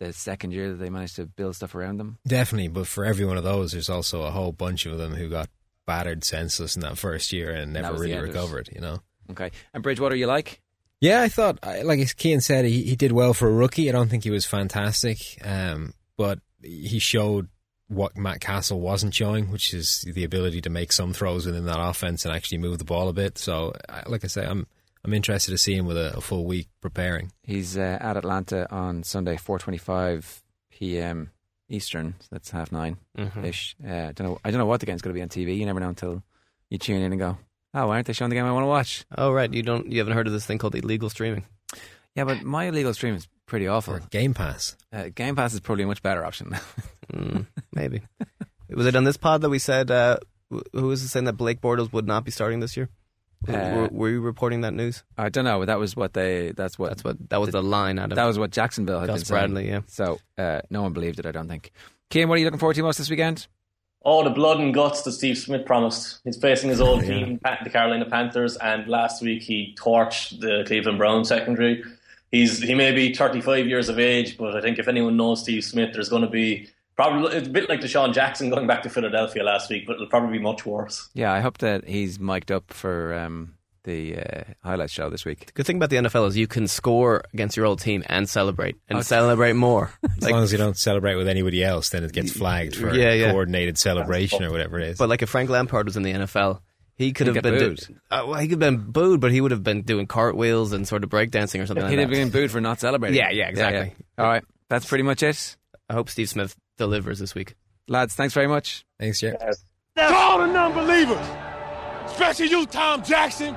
the second year that they managed to build stuff around them. Definitely, but for every one of those, there's also a whole bunch of them who got battered senseless in that first year and never really end of it. recovered. You know. Okay, and Bridgewater, you like? Yeah, I thought, like as Cian said, he, he did well for a rookie. I don't think he was fantastic, um, but he showed what Matt Cassel wasn't showing, which is the ability to make some throws within that offense and actually move the ball a bit. So, like I say, I'm I'm interested to see him with a, a full week preparing. He's uh, at Atlanta on Sunday, four twenty-five p.m. Eastern. So that's half nine Mhm. ish. Uh, I don't know. I don't know what the game's going to be on TV. You never know until you tune in and go, "Oh, why aren't they showing the game I want to watch?" Oh right, you don't you haven't heard of this thing called illegal streaming? Yeah, but my illegal stream is pretty awful. Or Game Pass. Uh, game Pass is probably a much better option. Mm, maybe. was it on this pod that we said uh, who was it saying that Blake Bortles would not be starting this year? Uh, were, were you reporting that news? I don't know. That was what they. That's what. That's what that was the line out of That was what Jacksonville had Gus been saying. Bradley, yeah. So uh, no one believed it. I don't think. Kim, what are you looking forward to most this weekend? Oh, the blood and guts that Steve Smith promised. He's facing his old team, Pa- the Carolina Panthers, and last week he torched the Cleveland Browns secondary. He's he may be 35 years of age, but I think if anyone knows Steve Smith, there's going to be probably it's a bit like DeSean Jackson going back to Philadelphia last week, but it'll probably be much worse. Yeah, I hope that he's mic'd up for um, the uh, highlights show this week. Good thing about the NFL is you can score against your old team and celebrate and Okay. celebrate more. As long as you don't celebrate with anybody else, then it gets flagged for Yeah, yeah. coordinated celebration or whatever it is. But like if Frank Lampard was in the NFL, he could He'd have get been do- booed. uh, well, he could have been booed, but he would have been doing cartwheels and sort of breakdancing or something He'd like have that. been booed for not celebrating. Yeah, yeah, exactly. All right, that's pretty much it, I hope Steve Smith delivers this week. lads. Thanks very much. Thanks, Jeff. To all the non-believers, especially you, Tom Jackson.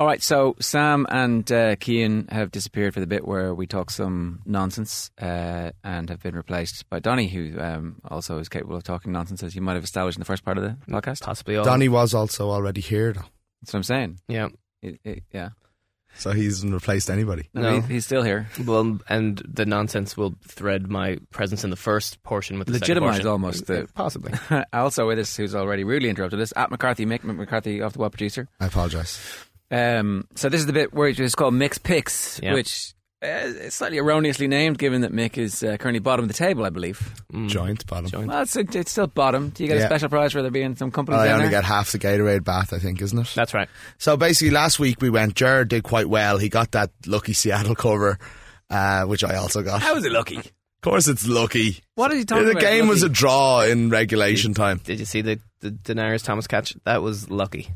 All right, so Sam and uh, Cian have disappeared for the bit where we talk some nonsense uh, and have been replaced by Donny, who um, also is capable of talking nonsense, as you might have established in the first part of the podcast. Possibly all. Donny was also already here, though, That's what I'm saying. Yeah. It- it- yeah. so he hasn't replaced anybody. No, No. he- he's still here. Well, and the nonsense will thread my presence in the first portion with the second Legitimise almost the- possibly. also with us, who's already rudely interrupted us, at McCarthy, Mick McCarthy, off the wall producer. I apologise. Um, so this is the bit where it's called Mick's Picks, Yeah. which uh, is slightly erroneously named, given that Mick is uh, currently bottom of the table, I believe. Joint bottom. Joint. Well, it's, it's still bottom. Do you get a special prize for there being some companies I down only there? get half the Gatorade bath, I think, isn't it? That's right. So basically, last week we went. Jared did quite well. He got that lucky Seattle cover, uh, which I also got. How was it lucky? Of course, it's lucky. What are you talking the about? The game was a draw in regulation time. Did you see the, the Demaryius Thomas catch? That was lucky.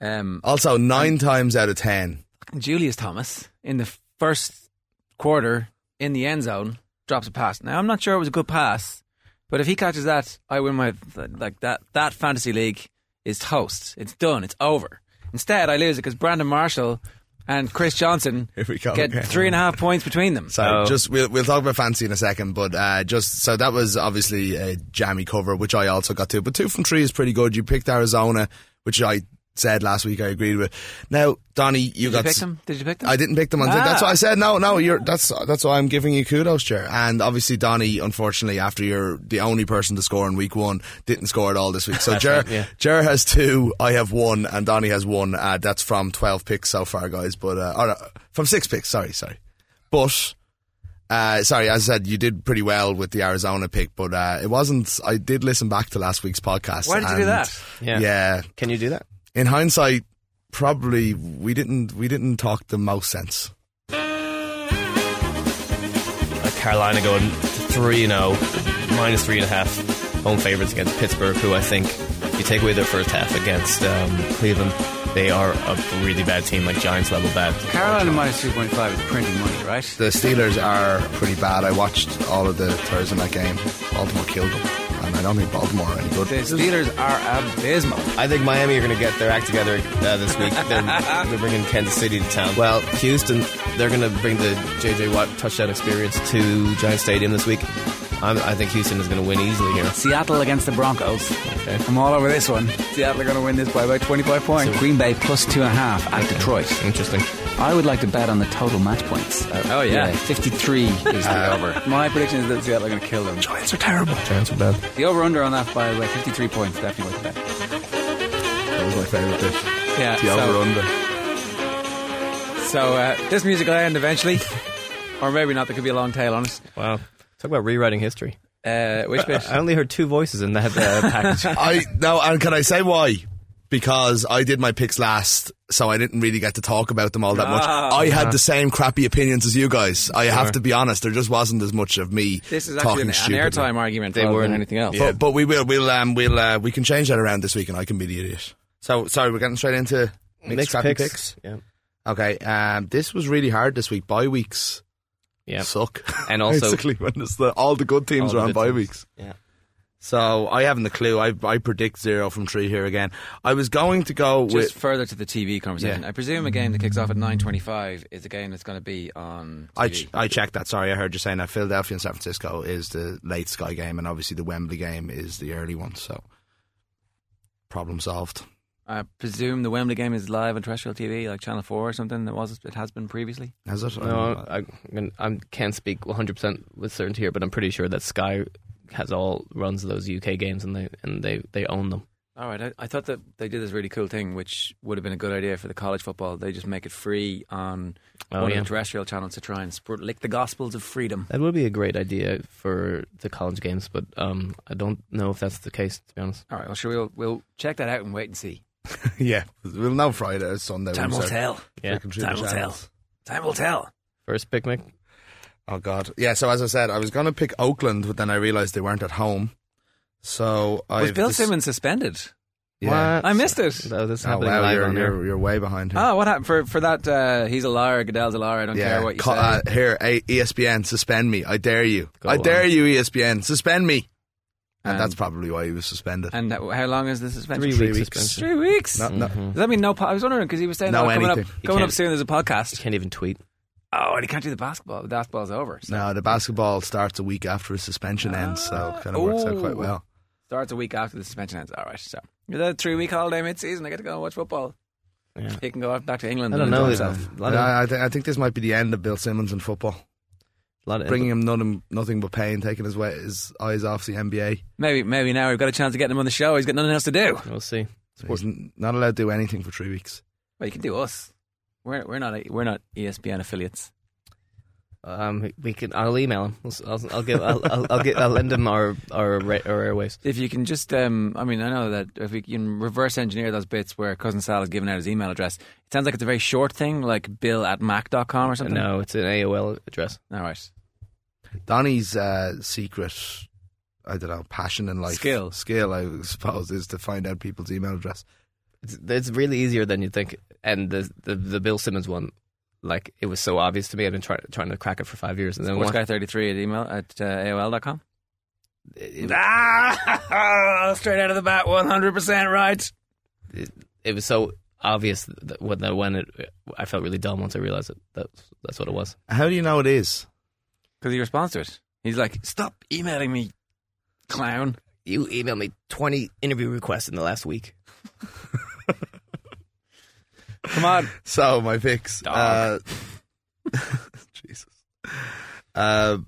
Um, Also, nine times out of ten, Julius Thomas in the first quarter in the end zone drops a pass. Now I'm not sure it was a good pass, but if he catches that, I win my like that. That fantasy league is toast. It's done. It's over. Instead, I lose it because Brandon Marshall and Chris Johnson Here we go get again. three and a half points between them. So Oh. just we'll we'll talk about fancy in a second, but uh, just so that was obviously a jammy cover, which I also got to. But two from three is pretty good. You picked Arizona, which I said last week. I agreed with. Now, Donny, you Did got you pick s- them? Did you pick them? I didn't pick them on. Ah. That's what I said. No, no, you're. That's that's why I'm giving you kudos, Chair. And obviously, Donny, unfortunately, after you're the only person to score in week one, didn't score at all this week. So Jer, right, yeah. Jer has two, I have one, and Donny has one. Uh, that's from twelve picks so far, guys. But uh, or, uh, from six picks. Sorry, sorry. But uh, sorry, as I said, you did pretty well with the Arizona pick, but uh, it wasn't. I did listen back to last week's podcast. Why did you do that? Yeah. yeah. Can you do that? In hindsight, probably we didn't we didn't talk the most sense. Carolina going 3 0, minus 3.5 home favourites against Pittsburgh, who I think, if you take away their first half against um, Cleveland, they are a really bad team, like Giants level bad. Carolina minus two point five is printing money, right? The Steelers are pretty bad. I watched all of the Thursday night game. Baltimore killed them, and I don't think Baltimore are any good. The Steelers are abysmal. I think Miami are going to get their act together uh, this week. They're, they're bringing Kansas City to town. Well, Houston, they're going to bring the J.J. Watt touchdown experience to Giant Stadium this week. I'm, I think Houston is going to win easily here. Seattle against the Broncos. Okay. I'm all over this one. Seattle are going to win this by about 25 points. Green Bay plus two and a half at Detroit. Interesting. I would like to bet on the total match points. Uh, Oh, yeah. 53 is the over. My prediction is that Seattle are going to kill them. Giants are terrible. Giants are bad. The over under on that by about 53 points. Definitely worth the bet. That was my favourite bit. Yeah. The so- over under. So uh, this music will end eventually, or maybe not. There could be a long tail on it. Wow. Talk about rewriting history. Uh, which bit? I only heard two voices in that uh, package. I no, and can I say why? Because I did my picks last, so I didn't really get to talk about them all that much. Ah. I had the same crappy opinions as you guys. I have to be honest. There just wasn't as much of me This is actually an, an airtime argument They weren't- anything else. Yeah. But, but we will. We'll. Um. We'll. Uh, we can change that around this week, and I can be the idiot. So sorry, we're getting straight into mixed, Mixed crappy picks. picks. Yeah. Okay. Um. This was really hard this week. Bye weeks Yeah. suck. And also- basically when it's the, all the good teams All are on good bye teams. weeks. Yeah. So I haven't a clue. I I predict zero from three here again. I was going to go Just with. further to the TV conversation. Yeah. I presume a game that kicks off at 9.25 is a game that's going to be on TV. I, ch- I checked that. Sorry, I heard you saying that Philadelphia and San Francisco is the late Sky game, and obviously the Wembley game is the early one. So problem solved. I presume the Wembley game is live on terrestrial TV, like Channel 4 or something. That was It has been previously. Has it? No, I, I, I can't speak 100% with certainty here, but I'm pretty sure that Sky has all runs those UK games and they and they, they own them. All right. I, I thought that they did this really cool thing, which would have been a good idea for the college football. They just make it free on Oh, one yeah. of the terrestrial channels to try and spread, lick the gospels of freedom. That would be a great idea for the college games, but um, I don't know if that's the case, to be honest. All right. Well, sure. We'll, we'll check that out and wait and see. yeah, we'll know Friday or Sunday. Time will tell. Yeah. Time the will tell. Time will tell. First picnic. Oh God, yeah. So as I said, I was going to pick Oakland, but then I realised they weren't at home. So I Was Bill Simmons suspended? Yeah. I missed it. No, this is Oh, happening wow, live you're, on you're, you're way behind here. Oh, what happened for for that? Uh, he's a liar. Goodell's a liar. I don't care what you Co- say. uh, here, A- ESPN, suspend me. I dare you. Go I on. dare you, ESPN, suspend me. And Um, that's probably why he was suspended. and how long is the suspension? Three Three weeks weeks. Three weeks. No, no. Does that mean no? Po- I was wondering because he was saying No oh, coming anything. up, coming up soon. There's a podcast. You podcast. can't even tweet. Oh, and he can't do the basketball. The basketball's over. So. No, the basketball starts a week after his suspension ends, so it kind of works out quite oh. well. Starts a week after the suspension ends. All right, so you're that three week holiday mid season. I get to go and watch football. Yeah. He can go back to England. I don't and know. himself. lot I, I, th- I think this might be the end of Bill Simmons in football. lot of Bringing him nothing, nothing but pain, taking his, way, his eyes off the NBA. Maybe, maybe now we've got a chance of getting him on the show. He's got nothing else to do. We'll see. He's n- not allowed to do anything for three weeks. Well, you can do us. We're we're not we're not ESPN affiliates. Um, we can. I'll email him. I'll, I'll, I'll give. I'll, I'll, I'll, get, I'll lend him our our, our airways. If you can just, um, I mean, I know that if we can reverse engineer those bits where cousin Sal has given out his email address, it sounds like it's a very short thing, like bill at mac.com or something. No, it's an AOL address. All right. Donny's uh, secret, I don't know, passion in life. Skill. Skill, I suppose, is to find out people's email address. It's, it's really easier than you think. And the, the the Bill Simmons one, like it was so obvious to me. I've been trying trying to crack it for five years, and then Sports one, guy 33 at email at uh, AOL.com. it, Ah, straight out of the bat, 100% right. it, it was so obvious that when that when it, I felt really dumb once I realized that, That's that's what it was. How do you know it is? Because he responds to it. He's like, stop emailing me, clown. You emailed me twenty interview requests in the last week. Come on. So, my picks. Uh, Jesus. Uh,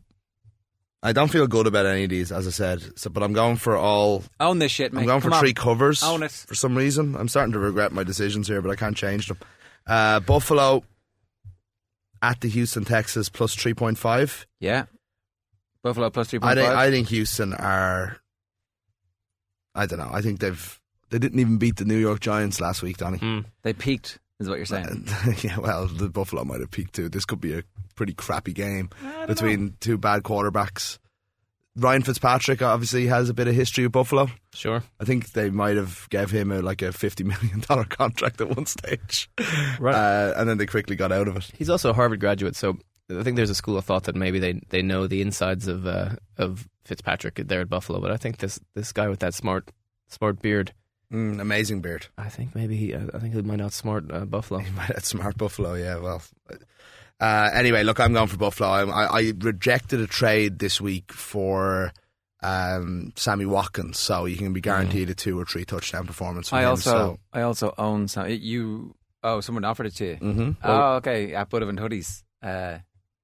I don't feel good about any of these, as I said. So, but I'm going for all. Own this shit, mate. I'm going Come for on. three covers. Own it. For some reason, I'm starting to regret my decisions here, but I can't change them. Uh, Buffalo at the Houston Texas plus three point five. Yeah. Buffalo plus 3.5. I think I think Houston are. I don't know. I think they've they didn't even beat the New York Giants last week, Donny. Hmm. they peaked, is what you're saying. yeah, well, the Buffalo might have peaked too. This could be a pretty crappy game between two bad quarterbacks. Ryan Fitzpatrick obviously has a bit of history with Buffalo. Sure. I think they might have gave him a, like a fifty million dollar contract at one stage, Right. uh, and then they quickly got out of it. He's also a Harvard graduate, so I think there's a school of thought that maybe they they know the insides of uh, of Fitzpatrick there at Buffalo, but I think this this guy with that smart smart beard, Mm, amazing beard. I think maybe he, I think he might outsmart uh, Buffalo. That's smart Buffalo, yeah. Well, uh, anyway, look, I'm going for Buffalo. I, I, I rejected a trade this week for um, Sammy Watkins, so you can be guaranteed a two or three touchdown performance. From I him, also so. I also own some. You oh, someone offered it to you. Mm-hmm. Oh, okay. At Budovan Hoodies. Uh,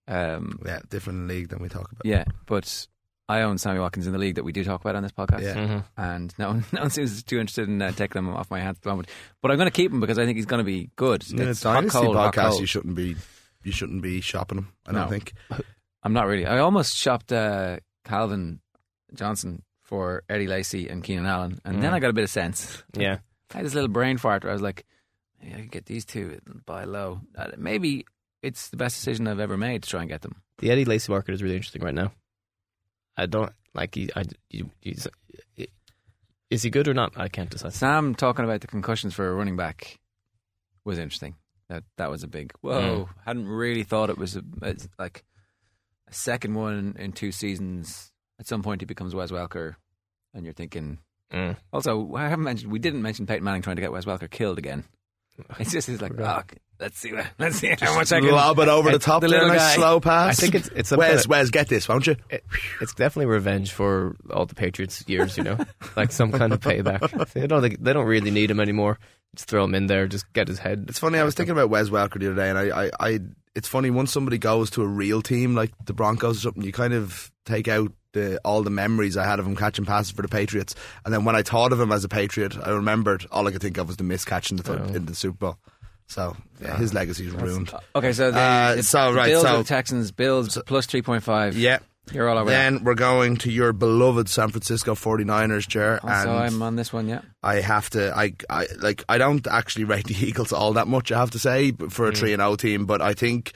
um, yeah, different league than we talk about. yeah, but I own Sammy Watkins in the league that we do talk about on this podcast. Yeah. Mm-hmm. And no one, no one seems too interested in uh, taking him off my hands at the moment. But I'm going to keep him because I think he's going to be good. In a It's hot, dynasty cold, podcast, cold. you shouldn't be you shouldn't be shopping them. I don't No. think. I'm not really. I almost shopped uh, Calvin Johnson for Eddie Lacy and Keenan Allen, and then Mm. I got a bit of sense. Yeah, I had this little brain fart where I was like, maybe I can get these two and buy low. Uh, Maybe it's the best decision I've ever made to try and get them. the Eddie Lacy market is really interesting right now. I don't like. He, I, you, is he good or not? I can't decide. Sam talking about the concussions for a running back was interesting. That that was a big whoa. Hadn't really thought it was a, like a second one in two seasons. At some point, he becomes Wes Welker, and you're thinking. Mm. Also, I haven't mentioned we didn't mention Peyton Manning trying to get Wes Welker killed again. It's just he's like, oh, let's see, let's see how much I can Lob it over the top the there, nice guy. slow pass. I think it's it's a Wes, bit- Wes, get this, won't you? it- it's definitely revenge for all the Patriots years, you know, like some kind of payback. They don't think, they don't really need him anymore. Just throw him in there, just get his head. It's funny. I was thinking about Wes Welker the other day, and I, I, I, it's funny once somebody goes to a real team like the Broncos or something, you kind of take out the, all the memories I had of him catching passes for the Patriots, and then when I thought of him as a Patriot, I remembered all I could think of was the miss catch in the, th- in the Super Bowl. So yeah, his legacy is ruined. Okay, so the, Uh, so, right, Bills so- the Texans, Bills plus three point five. Yeah. You're all over. that. Then we're going to your beloved San Francisco 49ers, Jer, oh, and I'm on this one. Yeah, I have to. I, I like. I don't actually rate the Eagles all that much. I have to say for a mm. three and O team, but I think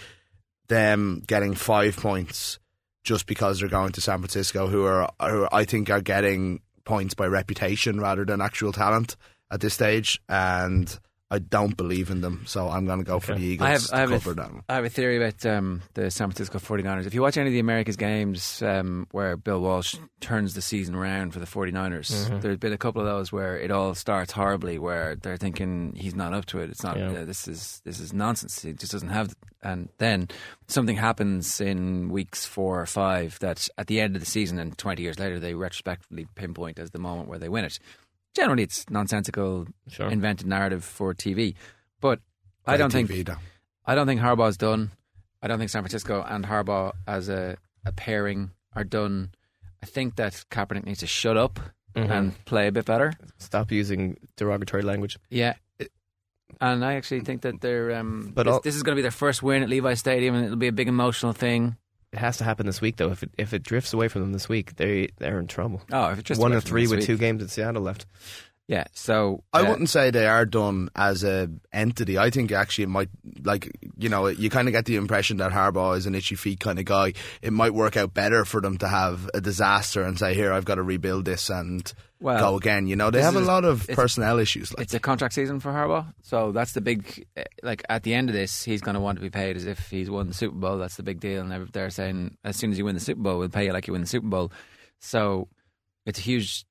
them getting five points just because they're going to San Francisco, who are, who I think are getting points by reputation rather than actual talent at this stage, and I don't believe in them. So I'm going to go for the Eagles I have, to I have, cover a, them. I have a theory about um, the San Francisco 49ers. If you watch any of the America's games um, where Bill Walsh turns the season around for the 49ers, Mm-hmm. there's been a couple of those where it all starts horribly, where they're thinking he's not up to it. It's not. Yeah. Uh, this is this is nonsense. He just doesn't have. And then something happens in weeks four or five that at the end of the season and 20 years later they retrospectively pinpoint as the moment where they win it. Generally, it's nonsensical, Sure. invented narrative for TV. But I don't think TV, though. I don't think Harbaugh's done. I don't think San Francisco and Harbaugh as a, a pairing are done. I think that Kaepernick needs to shut up Mhm. and play a bit better. Stop using derogatory language. Yeah. And I actually think that they're. Um, But this, all- this is going to be their first win at Levi Stadium, and it'll be a big emotional thing. It has to happen this week, though. If it if it drifts away from them this week, they they're in trouble. Oh, if it just one away or three with week. two games in Seattle left. Yeah. So I uh, wouldn't say they are done as a entity. I think actually it might, like you know, you kind of get the impression that Harbaugh is an itchy feet kind of guy. It might work out better for them to have a disaster and say, "Here, I've got to rebuild this and Well, go again." You know, they have a lot of personnel issues. Like It's a contract season for Harbaugh, so that's the big. eh, Like at the end of this, he's going to want to be paid as if he's won the Super Bowl. That's the big deal, and they're saying as soon as you win the Super Bowl, we'll pay you like you win the Super Bowl. So it's a huge.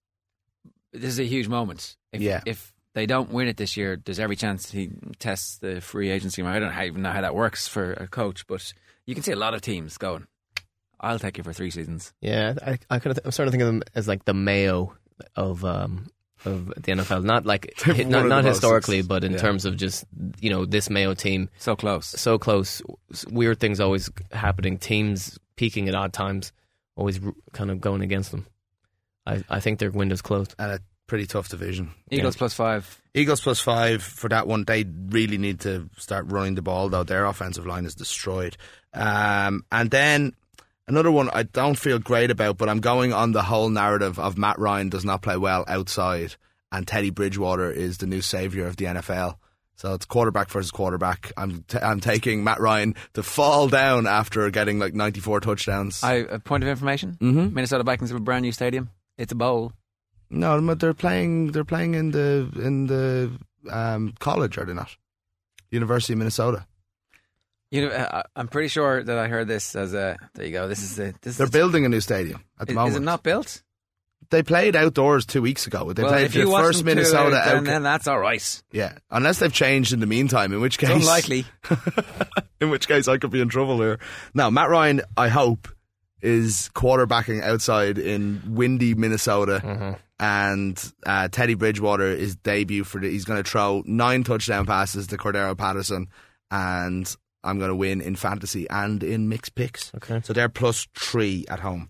This is a huge moment. If, Yeah. If they don't win it this year, there's every chance he tests the free agency. I don't even know how that works for a coach, but you can see a lot of teams going. I'll take you for three seasons. Yeah, I, I kind of, I'm starting to think of them as like the Mayo of um of the NFL. Not like hi- not not historically, but in yeah. terms of just you know this Mayo team So close. so close. Weird things always happening. Teams peaking at odd times, always r- kind of going against them. I I think their window's closed. and a pretty tough division. Eagles plus five. Eagles plus five for that one. They really need to start running the ball though. Their offensive line is destroyed. Um, and then another one I don't feel great about, but I'm going on the whole narrative of Matt Ryan does not play well outside, and Teddy Bridgewater is the new savior of the NFL. So it's quarterback versus quarterback. I'm t- I'm taking Matt Ryan to fall down after getting like 94 touchdowns. I a point of information. Mhm. Minnesota Vikings have a brand new stadium. It's a bowl. no, but they're playing. They're playing in the in the um, college, are they not? University of Minnesota. You know, uh, I'm pretty sure that I heard this as a. There you go. This is a. This They're is, building a new stadium at the is, moment. is it not built? They played outdoors two weeks ago. They well, played if the you want first Minnesota then, out. then that's all right. yeah, unless they've changed in the meantime, in which case It's unlikely. in which case I could be in trouble here. Now, Matt Ryan, I hope, is quarterbacking outside in windy Minnesota, Mm-hmm. and uh, Teddy Bridgewater is debut for the. He's going to throw nine touchdown passes to Cordarrelle Patterson, and I'm going to win in fantasy and in mixed picks. Okay. So they're plus three at home.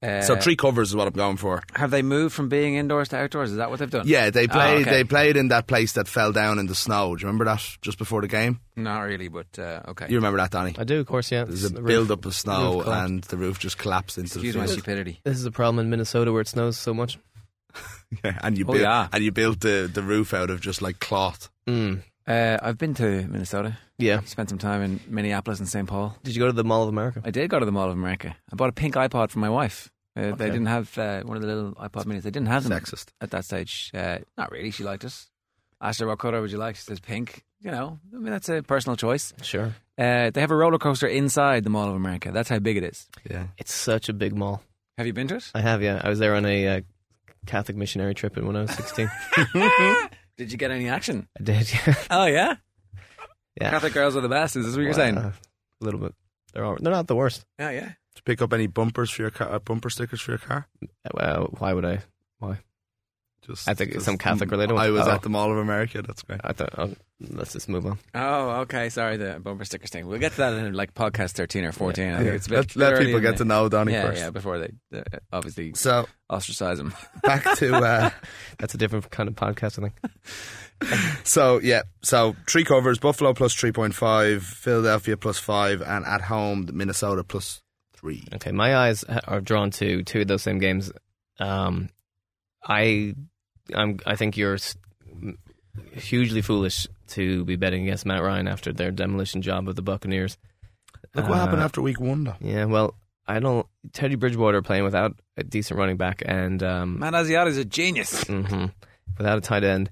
Uh, so three covers is what I'm going for. Have they moved from being indoors to outdoors? Is that what they've done? Yeah, they Oh, played. okay. They played in that place that fell down in the snow. Do you remember that just before the game? Not really, but uh, okay. You remember that, Danny? I do, of course, yeah. There's a The roof- build up of snow roof and the roof just collapsed into Excuse the my stupidity. This is a problem in Minnesota where it snows so much. Yeah, and you Oh, built yeah. and you built the, the roof out of just like cloth. Mm. Uh, I've been to Minnesota. Yeah. Spent some time in Minneapolis and St. Paul. Did you go to the Mall of America? I did go to the Mall of America. I bought a pink iPod for my wife. Uh, They didn't have uh, one of the little iPod minis. They didn't have them Sexist. at that stage. Uh, not really. She liked it. Asked her what color would you like. She says pink. You know, I mean that's a personal choice. Sure. Uh, they have a roller coaster inside the Mall of America. That's how big it is. Yeah. It's such a big mall. Have you been to it? I have, yeah. I was there on a uh, Catholic missionary trip when I was 16. Did you get any action? I did, yeah. Oh yeah. yeah. Catholic girls are the best. Is this what you're saying? Uh, a little bit. They're all, they're not the worst. Yeah, yeah. To pick up any bumpers for your car, uh, bumper stickers for your car. Well, why would I? Why? Just I think just- some Catholic related one. I was Oh. at the Mall of America. That's great. I thought, oh, let's just move on. Oh, okay. Sorry, the bumper stickers thing. We'll get to that in like podcast thirteen or fourteen. I think Yeah. it's a bit, Let, let people get the- to know Donny yeah, first. yeah, before they uh, obviously So ostracize him. back to uh, That's a different kind of podcast, I think. so yeah. So three covers: Buffalo plus three point five, Philadelphia plus five, and at home Minnesota plus three. Okay, my eyes are drawn to two of those same games. Um, I, I'm, I think you're hugely foolish to be betting against Matt Ryan after their demolition job of the Buccaneers. Look what happened Uh, after week one, though. Yeah, well, I don't. Teddy Bridgewater playing without a decent running back and um, Matt Asiata is a genius. hmm without a tight end.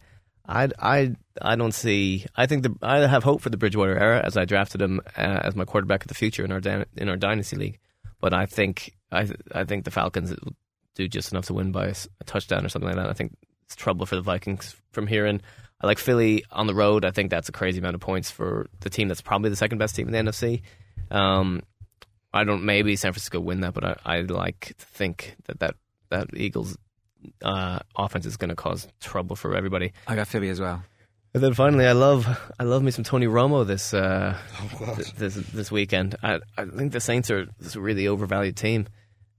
I, I, I don't see. I think the I have hope for the Bridgewater era as I drafted him uh, as my quarterback of the future in our in our dynasty league. But I think I I think the Falcons do just enough to win by a touchdown or something like that. I think it's trouble for the Vikings from here And I like Philly on the road. I think that's a crazy amount of points for the team that's probably the second best team in the NFC. Um, I don't. Maybe San Francisco win that, but I, I like to think that that that Eagles uh, offense is going to cause trouble for everybody. I got Philly as well. And then finally, I love I love me some Tony Romo this uh, th- this this weekend. I I think the Saints are this really overvalued team,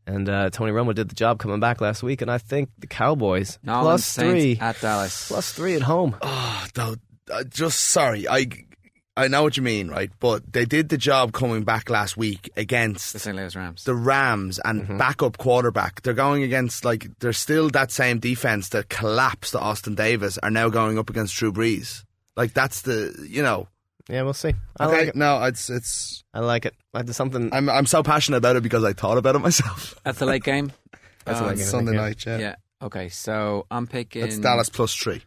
and uh, Tony Romo did the job coming back last week. And I think the Cowboys Nolan plus Saints three at Dallas. plus three at home. Oh, though, uh, just sorry. I I know what you mean, right? But they did the job coming back last week against The St. Louis Rams. the Rams and Mm-hmm. backup quarterback. They're going against like they're still that same defense that collapsed to Austin Davis are now going up against Drew Brees. Like that's the you know. Yeah, we'll see. I Okay, like it. no, it's it's. I like it. I did something. I'm I'm so passionate about it because I thought about it myself. That's the late game. That's Uh, what I get, I Sunday night, yeah. yeah. Okay, so I'm picking. That's Dallas plus three.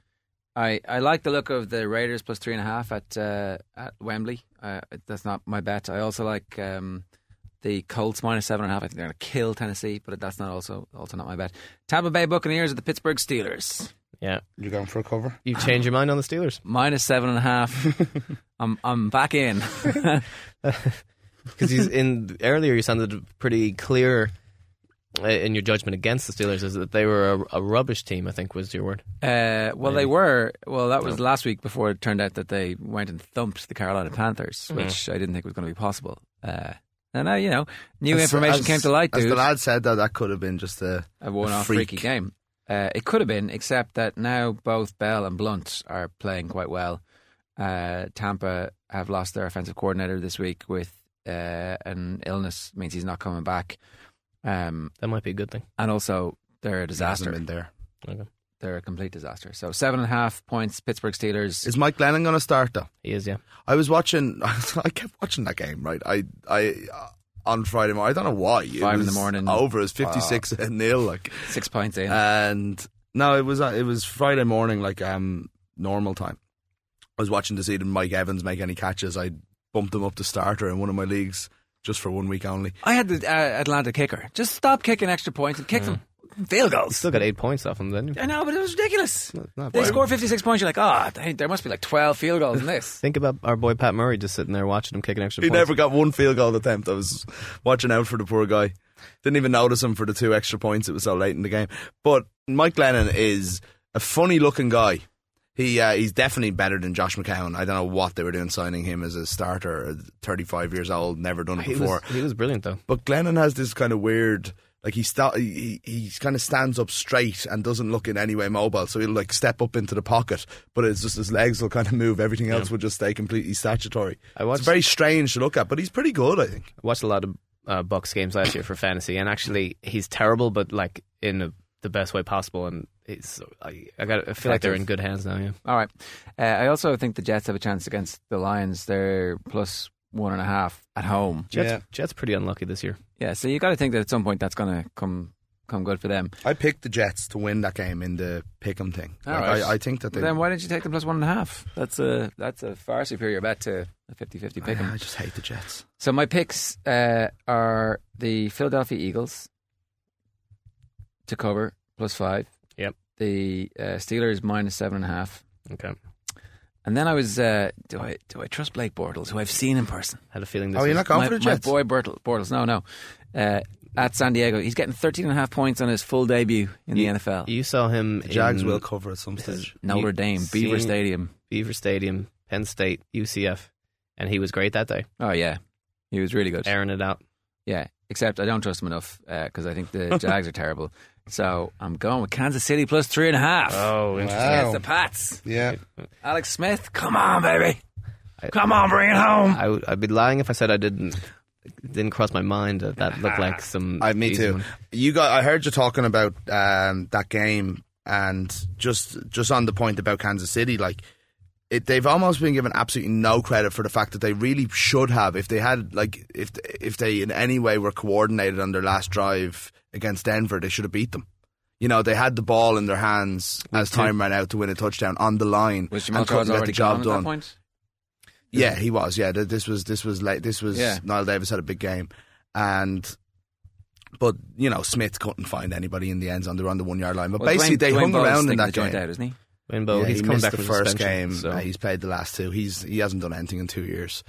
I, I like the look of the Raiders plus three and a half at uh, at Wembley. Uh, that's not my bet. I also like um, the Colts minus seven and a half. I think they're going to kill Tennessee, but that's not also also not my bet. Tampa Bay Buccaneers at the Pittsburgh Steelers Yeah, You're going for a cover? you changed your mind on the Steelers minus seven and a half. I'm I'm back in. because he's in earlier. You sounded pretty clear uh, in your judgment against the Steelers. Is that they were a, a rubbish team? I think was your word. Uh, well, they were. Well, that was last week before it turned out that they went and thumped the Carolina Panthers, which I didn't think was going to be possible. Uh, and now, you know, new As- information as- came to light, As dude. the lad said, though, that could have been just a a one-off freak. freaky game. Uh, it could have been, except that now both Bell and Blount are playing quite well. Uh, Tampa have lost their offensive coordinator this week with uh, an illness, means he's not coming back. Um, That might be a good thing. and also, they're a disaster. been there. Okay. They're a complete disaster. So seven and a half points, Pittsburgh Steelers. Is Mike Glennon going to start though? He is, yeah. I was watching. I kept watching that game. Right, I, I uh, on Friday morning. I don't know why. It Five in the morning. Over. It was fifty six nil. Like, Six points in. and no, it was uh, it was Friday morning, like um normal time. I was watching to see did Mike Evans make any catches. I bumped him up to starter in one of my leagues just for one week only. I had the uh, Atlanta kicker. Just stop kicking extra points and kick some field goals. Still got eight points off him, didn't? I know, but it was ridiculous. not they bad. scored 56 points. You're like, oh, there must be like 12 field goals in this. Think about our boy Pat Murray just sitting there watching him kicking extra point. He points. never got one field goal attempt. I was watching out for the poor guy. Didn't even notice him for the two extra points. It was so late in the game. But Mike Glennon is a funny looking guy. He uh, he's definitely better than Josh McCown. I don't know what they were doing signing him as a starter. Thirty five years old, never done it He before. was, he was brilliant though. But Glennon has this kind of weird, like he sta- he he kind of stands up straight and doesn't look in any way mobile. So he'll like step up into the pocket, but it's just his legs will kind of move. Everything else will just stay completely statutory. I watched- it's very strange to look at, but he's pretty good, I think. I watched a lot of uh, Bucks games last year for fantasy, and actually he's terrible, but like in a, the best way possible. And he's I, I got I feel like they're in good hands now. Yeah, All right. Uh, I also think the Jets have a chance against the Lions. They're plus one and a half at home. Jets Yeah. Jets pretty unlucky this year. Yeah, so you got to think that at some point that's going to come come good for them. I picked the Jets to win that game in the pick'em thing. All Like, right. I, I think that they. then why didn't you take them plus one and a half? That's a that's a far superior bet to a 50-50 pick 'em. I just hate the Jets. So my picks uh, are the Philadelphia Eagles to cover plus five. Yep. The uh, Steelers minus seven and a half. Okay, And then I was, uh, do I do I trust Blake Bortles, who I've seen in person? had a feeling. This Oh, you're not going my, for the my Jets? boy Bortles, Bortles. No, no. Uh, at San Diego, he's getting 13 and a half points on his full debut in the NFL. You saw him. The Jags in will cover at some stage. Notre Dame, Beaver Stadium. Beaver Stadium, Penn State, UCF, and he was great that day, Oh yeah, he was really good. airing it out. Yeah, except I don't trust him enough because I think the Jags are terrible. So I'm going with Kansas City plus three and a half. Oh, interesting. Against the Pats. Yeah. Alex Smith, come on, baby. Come on, bring it home. I would, I'd be lying if I said I didn't. it Didn't cross my mind that that looked like some. I, me easy too. one. You got. I heard you talking about um, that game, and just just on the point about Kansas City, like it, they've almost been given absolutely no credit for the fact that they really should have, if they had, like, if if they in any way were coordinated on their last drive against Denver, they should have beat them. You know, they had the ball in their hands as time ran out to win a touchdown on the line Was Jamal and Charles couldn't get the job done. Yeah, he was. Yeah, this was this was late. This was Yeah. Knile Davis had a big game, and but you know Smith couldn't find anybody in the end zone. They were on the one yard line, but Well, basically Dwayne- they Dwayne hung around in that game. out, isn't he? Winbo, yeah, he's he coming missed back the from first game. So. Uh, he's played the last two. He's he hasn't done anything in two years.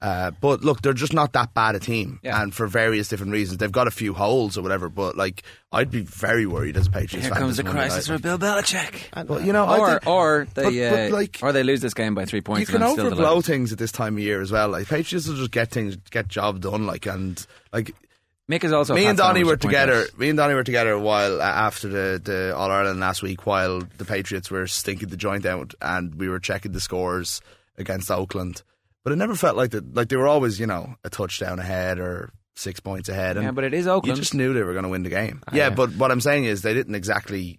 Uh, but look, they're just not that bad a team, Yeah. and for various different reasons, they've got a few holes or whatever. But like, I'd be very worried as a Patriots Here fan. comes this the crisis night. for Bill Belichick. But you know, I Or, think- or they, but- but, uh, like- or they lose this game by three points. you can and I'm overblow things at this time of year as well. Like Patriots will just get things, get job done. Like and like Mick is also. a me and Donny were together. out. Me and Donny were together a while uh, after the, the All Ireland last week, while the Patriots were stinking the joint out, and we were checking the scores against Oakland. But it never felt like that. Like they were always, you know, a touchdown ahead or six points ahead. And Yeah, but it is Oakland. You just knew they were going to win the game. Ah, yeah, yeah. but what I'm saying is they didn't exactly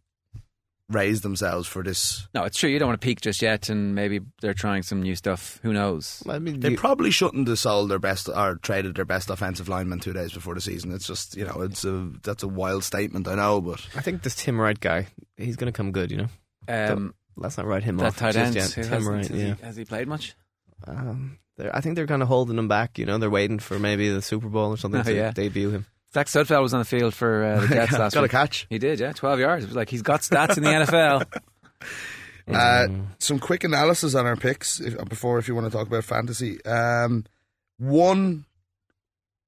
raise themselves for this. No, it's true. You don't want to peak just yet, and maybe they're trying some new stuff. Who knows? I mean, They you- probably shouldn't have sold their best or traded their best offensive lineman two days before the season. It's just you know, it's a that's a wild statement. I know, but I think this Tim Wright guy, he's going to come good. You know, Um, let's not write him that off. tight just end. yet. Tim hasn't- Wright, has, yeah. he, has he played much? Um, I think they're kind of holding him back. You know, they're waiting for maybe the Super Bowl or something Oh, to yeah. debut him. Zach Sudfeld was on the field for uh, the Jets last got a catch. He did, yeah, twelve yards. It was like he's got stats in the NFL. Uh, some quick analysis on our picks if, before, if you want to talk about fantasy. Um, one,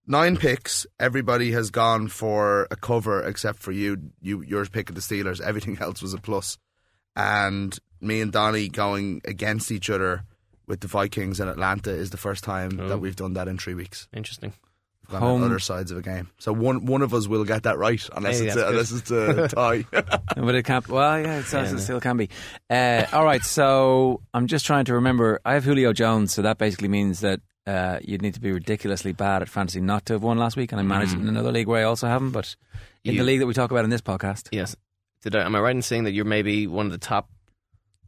nine picks. Everybody has gone for a cover except for you. You, yours pick of the Steelers. Everything else was a plus. And me and Donny going against each other with the Vikings and Atlanta is the first time Oh. that we've done that in three weeks. Interesting. We've gone Home- on other sides of a game. So one one of us will get that right, unless Hey, it's a, unless it's a tie. but it can't. Well, yeah, it, Yeah, it no. still can be. Uh, all right, so I'm just trying to remember. I have Julio Jones, so that basically means that uh, you'd need to be ridiculously bad at fantasy not to have won last week. And I managed it in another league where I also haven't, but in You- the league that we talk about in this podcast, Yes. Did I, am I right in saying that you're maybe one of the top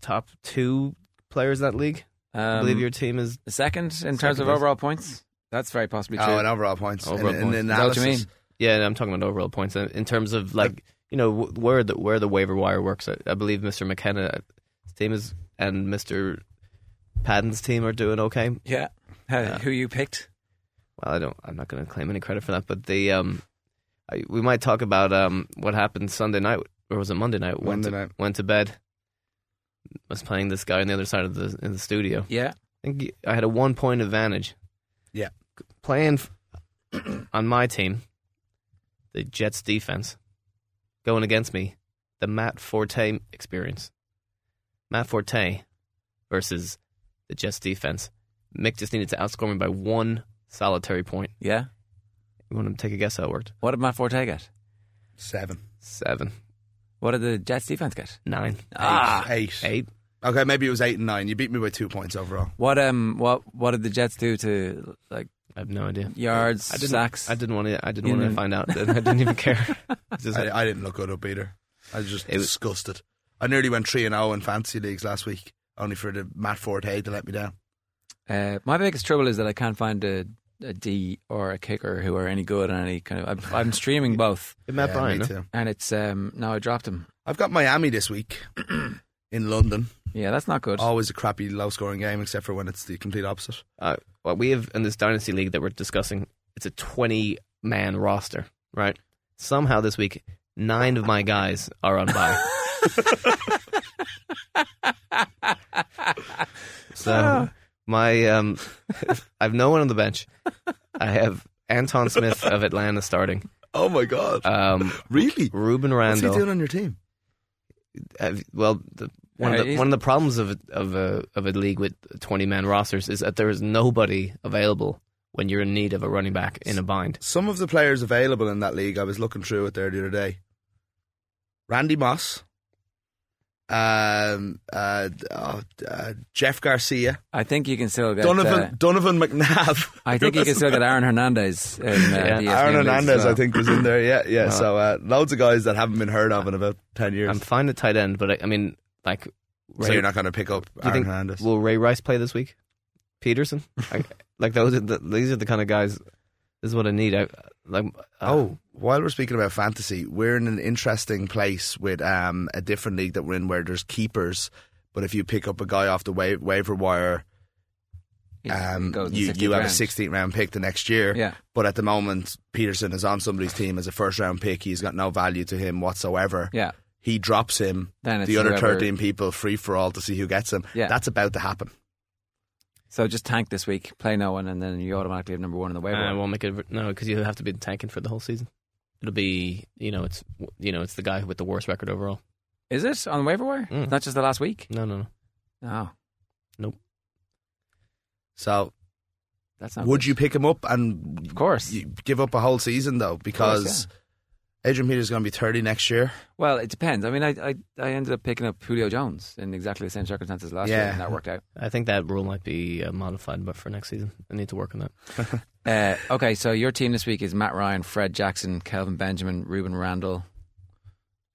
top two players in that league? I um, believe your team is. second in terms Second of overall points. That's very possibly true. oh, and overall points. Overall in, points. In, Is that what you mean? Yeah, I'm talking about overall points in in terms of like you know where the where the waiver wire works. I, I believe Mr. McKenna's team is and Mr. Padden's team are doing okay. yeah, Uh, who you picked? Well, I don't. I'm not going to claim any credit for that. But the um, I, we might talk about um what happened Sunday night or was it Monday night? Went Monday to, night. Went to bed. Was playing this guy on the other side of the in the studio. Yeah. I think I had a one point advantage. Yeah. Playing on my team, the Jets defense, going against me, the Matt Forte experience. Matt Forte versus the Jets defense. Mick just needed to outscore me by one solitary point. Yeah. You want to take a guess how it worked? What did Matt Forte get? Seven. Seven. What did the Jets defense get? Nine. Ah, Eight. Eight. Okay, maybe it was eight and nine. You beat me by two points overall. What um what what did the Jets do to like I have no idea. yards, I didn't, sacks? I didn't want to. I didn't want to find out. I didn't even care. Just- I, I didn't look it up either. I was just It was- disgusted. I nearly went three and zero in fantasy leagues last week, only for the Matt Forte to let me down. Uh, my biggest trouble is that I can't find a, a D or a kicker who are any good on any kind of. I'm, I'm streaming both, Matt Yeah, Bryan. me no? too. and it's um now I dropped him. I've got Miami this week in London. Yeah, that's not good. Always a crappy, low scoring game, except for when it's the complete opposite. Uh, what we have in this dynasty league that we're discussing, it's a 20 man roster, right? Somehow this week, nine of my guys are on bye. so my um, I've no one on the bench. I have Antone Smith of Atlanta starting. Oh my god! Um, really? Rueben Randle. What's he Randle. doing on your team? Have- well, the, one Yeah, of the one of the problems of a, of a of a league with twenty man rosters is that there is nobody available when you're in need of a running back in a bind. Some of the players available in that league, I was looking through it there the other day. Randy Moss, um, uh, uh, uh, Jeff Garcia, I think you can still get Donovan uh, Donovan McNabb. I think you can still get Aaron Hernandez. In, uh, Yeah. Aaron leagues as Hernandez, well. I think, was in there. Yeah, yeah. Wow. So uh, loads of guys that haven't been heard of in about ten years. I'm fine at tight end, but I, I mean, like, so you're not going to pick up do you Aaron think Hernandez. will Ray Rice play this week? Peterson, like, like those are the, these are the kind of guys. This is what I need. I like. Uh, Oh, while we're speaking about fantasy, we're in an interesting place with um, a different league that we're in where there's keepers, but if you pick up a guy off the wa- waiver wire, um, you, you have a round. 16th round pick the next year. Yeah. But at the moment, Peterson is on somebody's team as a first round pick. He's got no value to him whatsoever. Yeah. He drops him. Then it's the other whoever- 13 people free for all to see who gets him. Yeah. That's about to happen. So just tank this week, play no one, and then you automatically have number one in the waiver. I won't make it no because you have to be tanking for the whole season. It'll be you know it's you know it's the guy with the worst record overall. Is it on waiver wire? Mm. Not just the last week. No, no, no. Oh, nope. So that's not. would good. you pick him up and Of course. you give up a whole season though? Because Adrian Peters is going to be 30 next year. Well, it depends. I mean, I, I I ended up picking up Julio Jones in exactly the same circumstances last year, and that worked out. I think that rule might be uh, modified, but for next season, I need to work on that. Uh, okay, so your team this week is Matt Ryan, Fred Jackson, Kelvin Benjamin, Rueben Randle,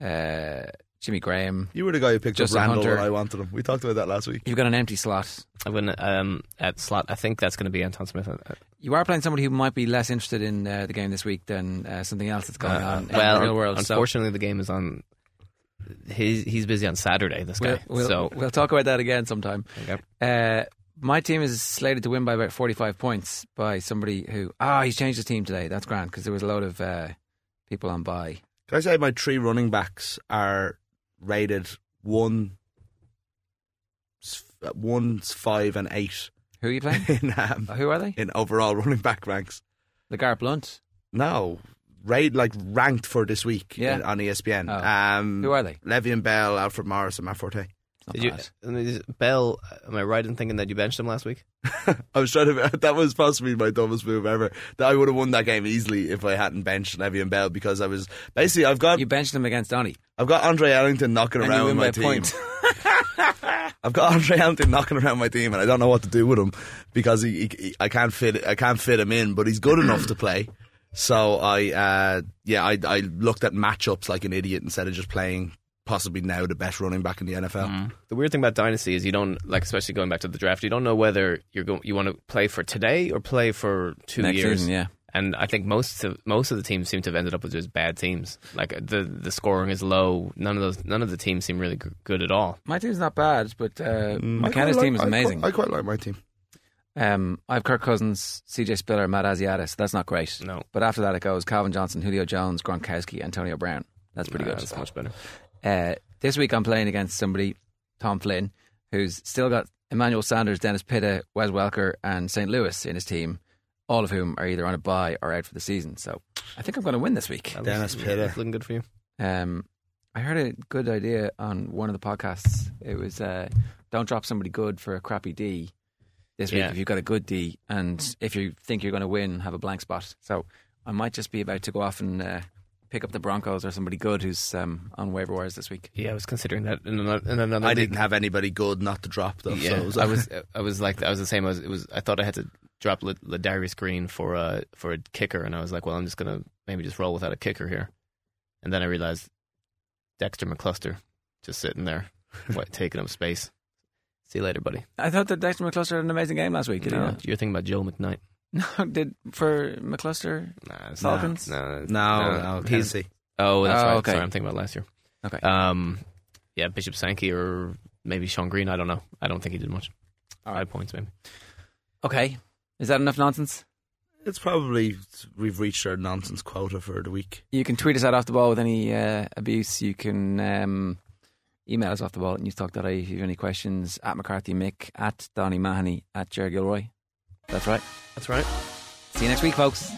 uh, Jimmy Graham. You were the guy who picked Justin up Randall Hunter. when I wanted him. We talked about that last week. You've got an empty slot. I'm gonna um, at slot. I think that's going to be Antone Smith. Uh, You are playing somebody who might be less interested in uh, the game this week than uh, something else that's going uh, on in well, the real world. So unfortunately, the game is on. He's he's busy on Saturday. This we'll, guy. we'll, so we'll talk about that again sometime. okay. My team is slated to win by about 45 points by somebody who. Ah, he's changed his team today. That's grand because there was a load of uh, people on bye. Can I say my three running backs are rated one, one, five, and eight Who are you playing? in um, who are they? in overall running back ranks? LeGarrette Blount. No, rate like ranked for this week Yeah. in- on ESPN. Oh. Um, Who are they? Le'Veon Bell, Alfred Morris, and Matt Forte. Not Did you, bad. and is Bell? Am I right in thinking that you benched him last week? I was trying to. That was possibly my dumbest move ever. That I would have won that game easily if I hadn't benched Le'Veon Bell because I was basically I've got You benched him against Donny. I've got Andre Ellington knocking And you around win with by my team. point. I've got Andre Ellington knocking around my team, and I don't know what to do with him because he, he, he- I can't fit I can't fit him in, but he's good enough to play. So I uh, yeah I I looked at matchups like an idiot instead of just playing possibly now the best running back in the NFL. The weird thing about dynasty is you don't like, especially going back to the draft. You don't know whether you're going you want to play for today or play for two Next years. season, yeah. And I think most of most of the teams seem to have ended up with just bad teams. Like the the scoring is low. None of those none of the teams seem really g- good at all. My team's not bad, but uh, I McKenna's quite team like- is I amazing. quite, I quite like my team. Um, I have Kirk Cousins, CJ Spiller, Matt Asiatis. That's not great. No. But after that, it goes Calvin Johnson, Julio Jones, Gronkowski, Antonio Brown. That's pretty No, good. That's much better. Uh, this week, I'm playing against somebody, Tom Flynn, who's still got Emmanuel Sanders, Dennis Pitta, Wes Welker, and St. Louis in his team, all of whom are either on a bye or out for the season. So I think I'm going to win this week. That Dennis looks- Pitta. it's looking good for you. Um, I heard a good idea on one of the podcasts. It was uh, don't drop somebody good for a crappy D this week Yeah. if you've got a good D, and if you think you're going to win, have a blank spot. So I might just be about to go off and uh, pick up the Broncos or somebody good who's um, on waiver wires this week. Yeah, I was considering that in another. In another I league. didn't have anybody good not to drop though. Yeah, so was, I was. I was like. I was the same. I was. It was. I thought I had to drop La- Ladarius Green for a for a kicker, and I was like, well, I'm just gonna maybe just roll without a kicker here. And then I realized Dexter McCluster just sitting there, what, taking up space. See you later, buddy. I thought that Dexter McCluster had an amazing game last week. Did No, he you're thinking about Joe McKnight. Not? No, did for McCluster? Nah, Falcons? No, no, no, he's. Tennessee. Oh, that's Oh, right. okay. Sorry, I'm thinking about last year. Okay. Um, yeah, Bishop Sankey or maybe Shonn Greene. I don't know. I don't think he did much. All right. Five points, maybe. Okay. Is that enough nonsense? It's probably we've reached our nonsense quota for the week. You can tweet us at off the ball with any uh, abuse. You can um, email us off the ball at newstalk.ie if you have any questions at McCarthy Mick, at Donny Mahoney, at Jer Gilroy. That's right. That's right. See you next week, folks.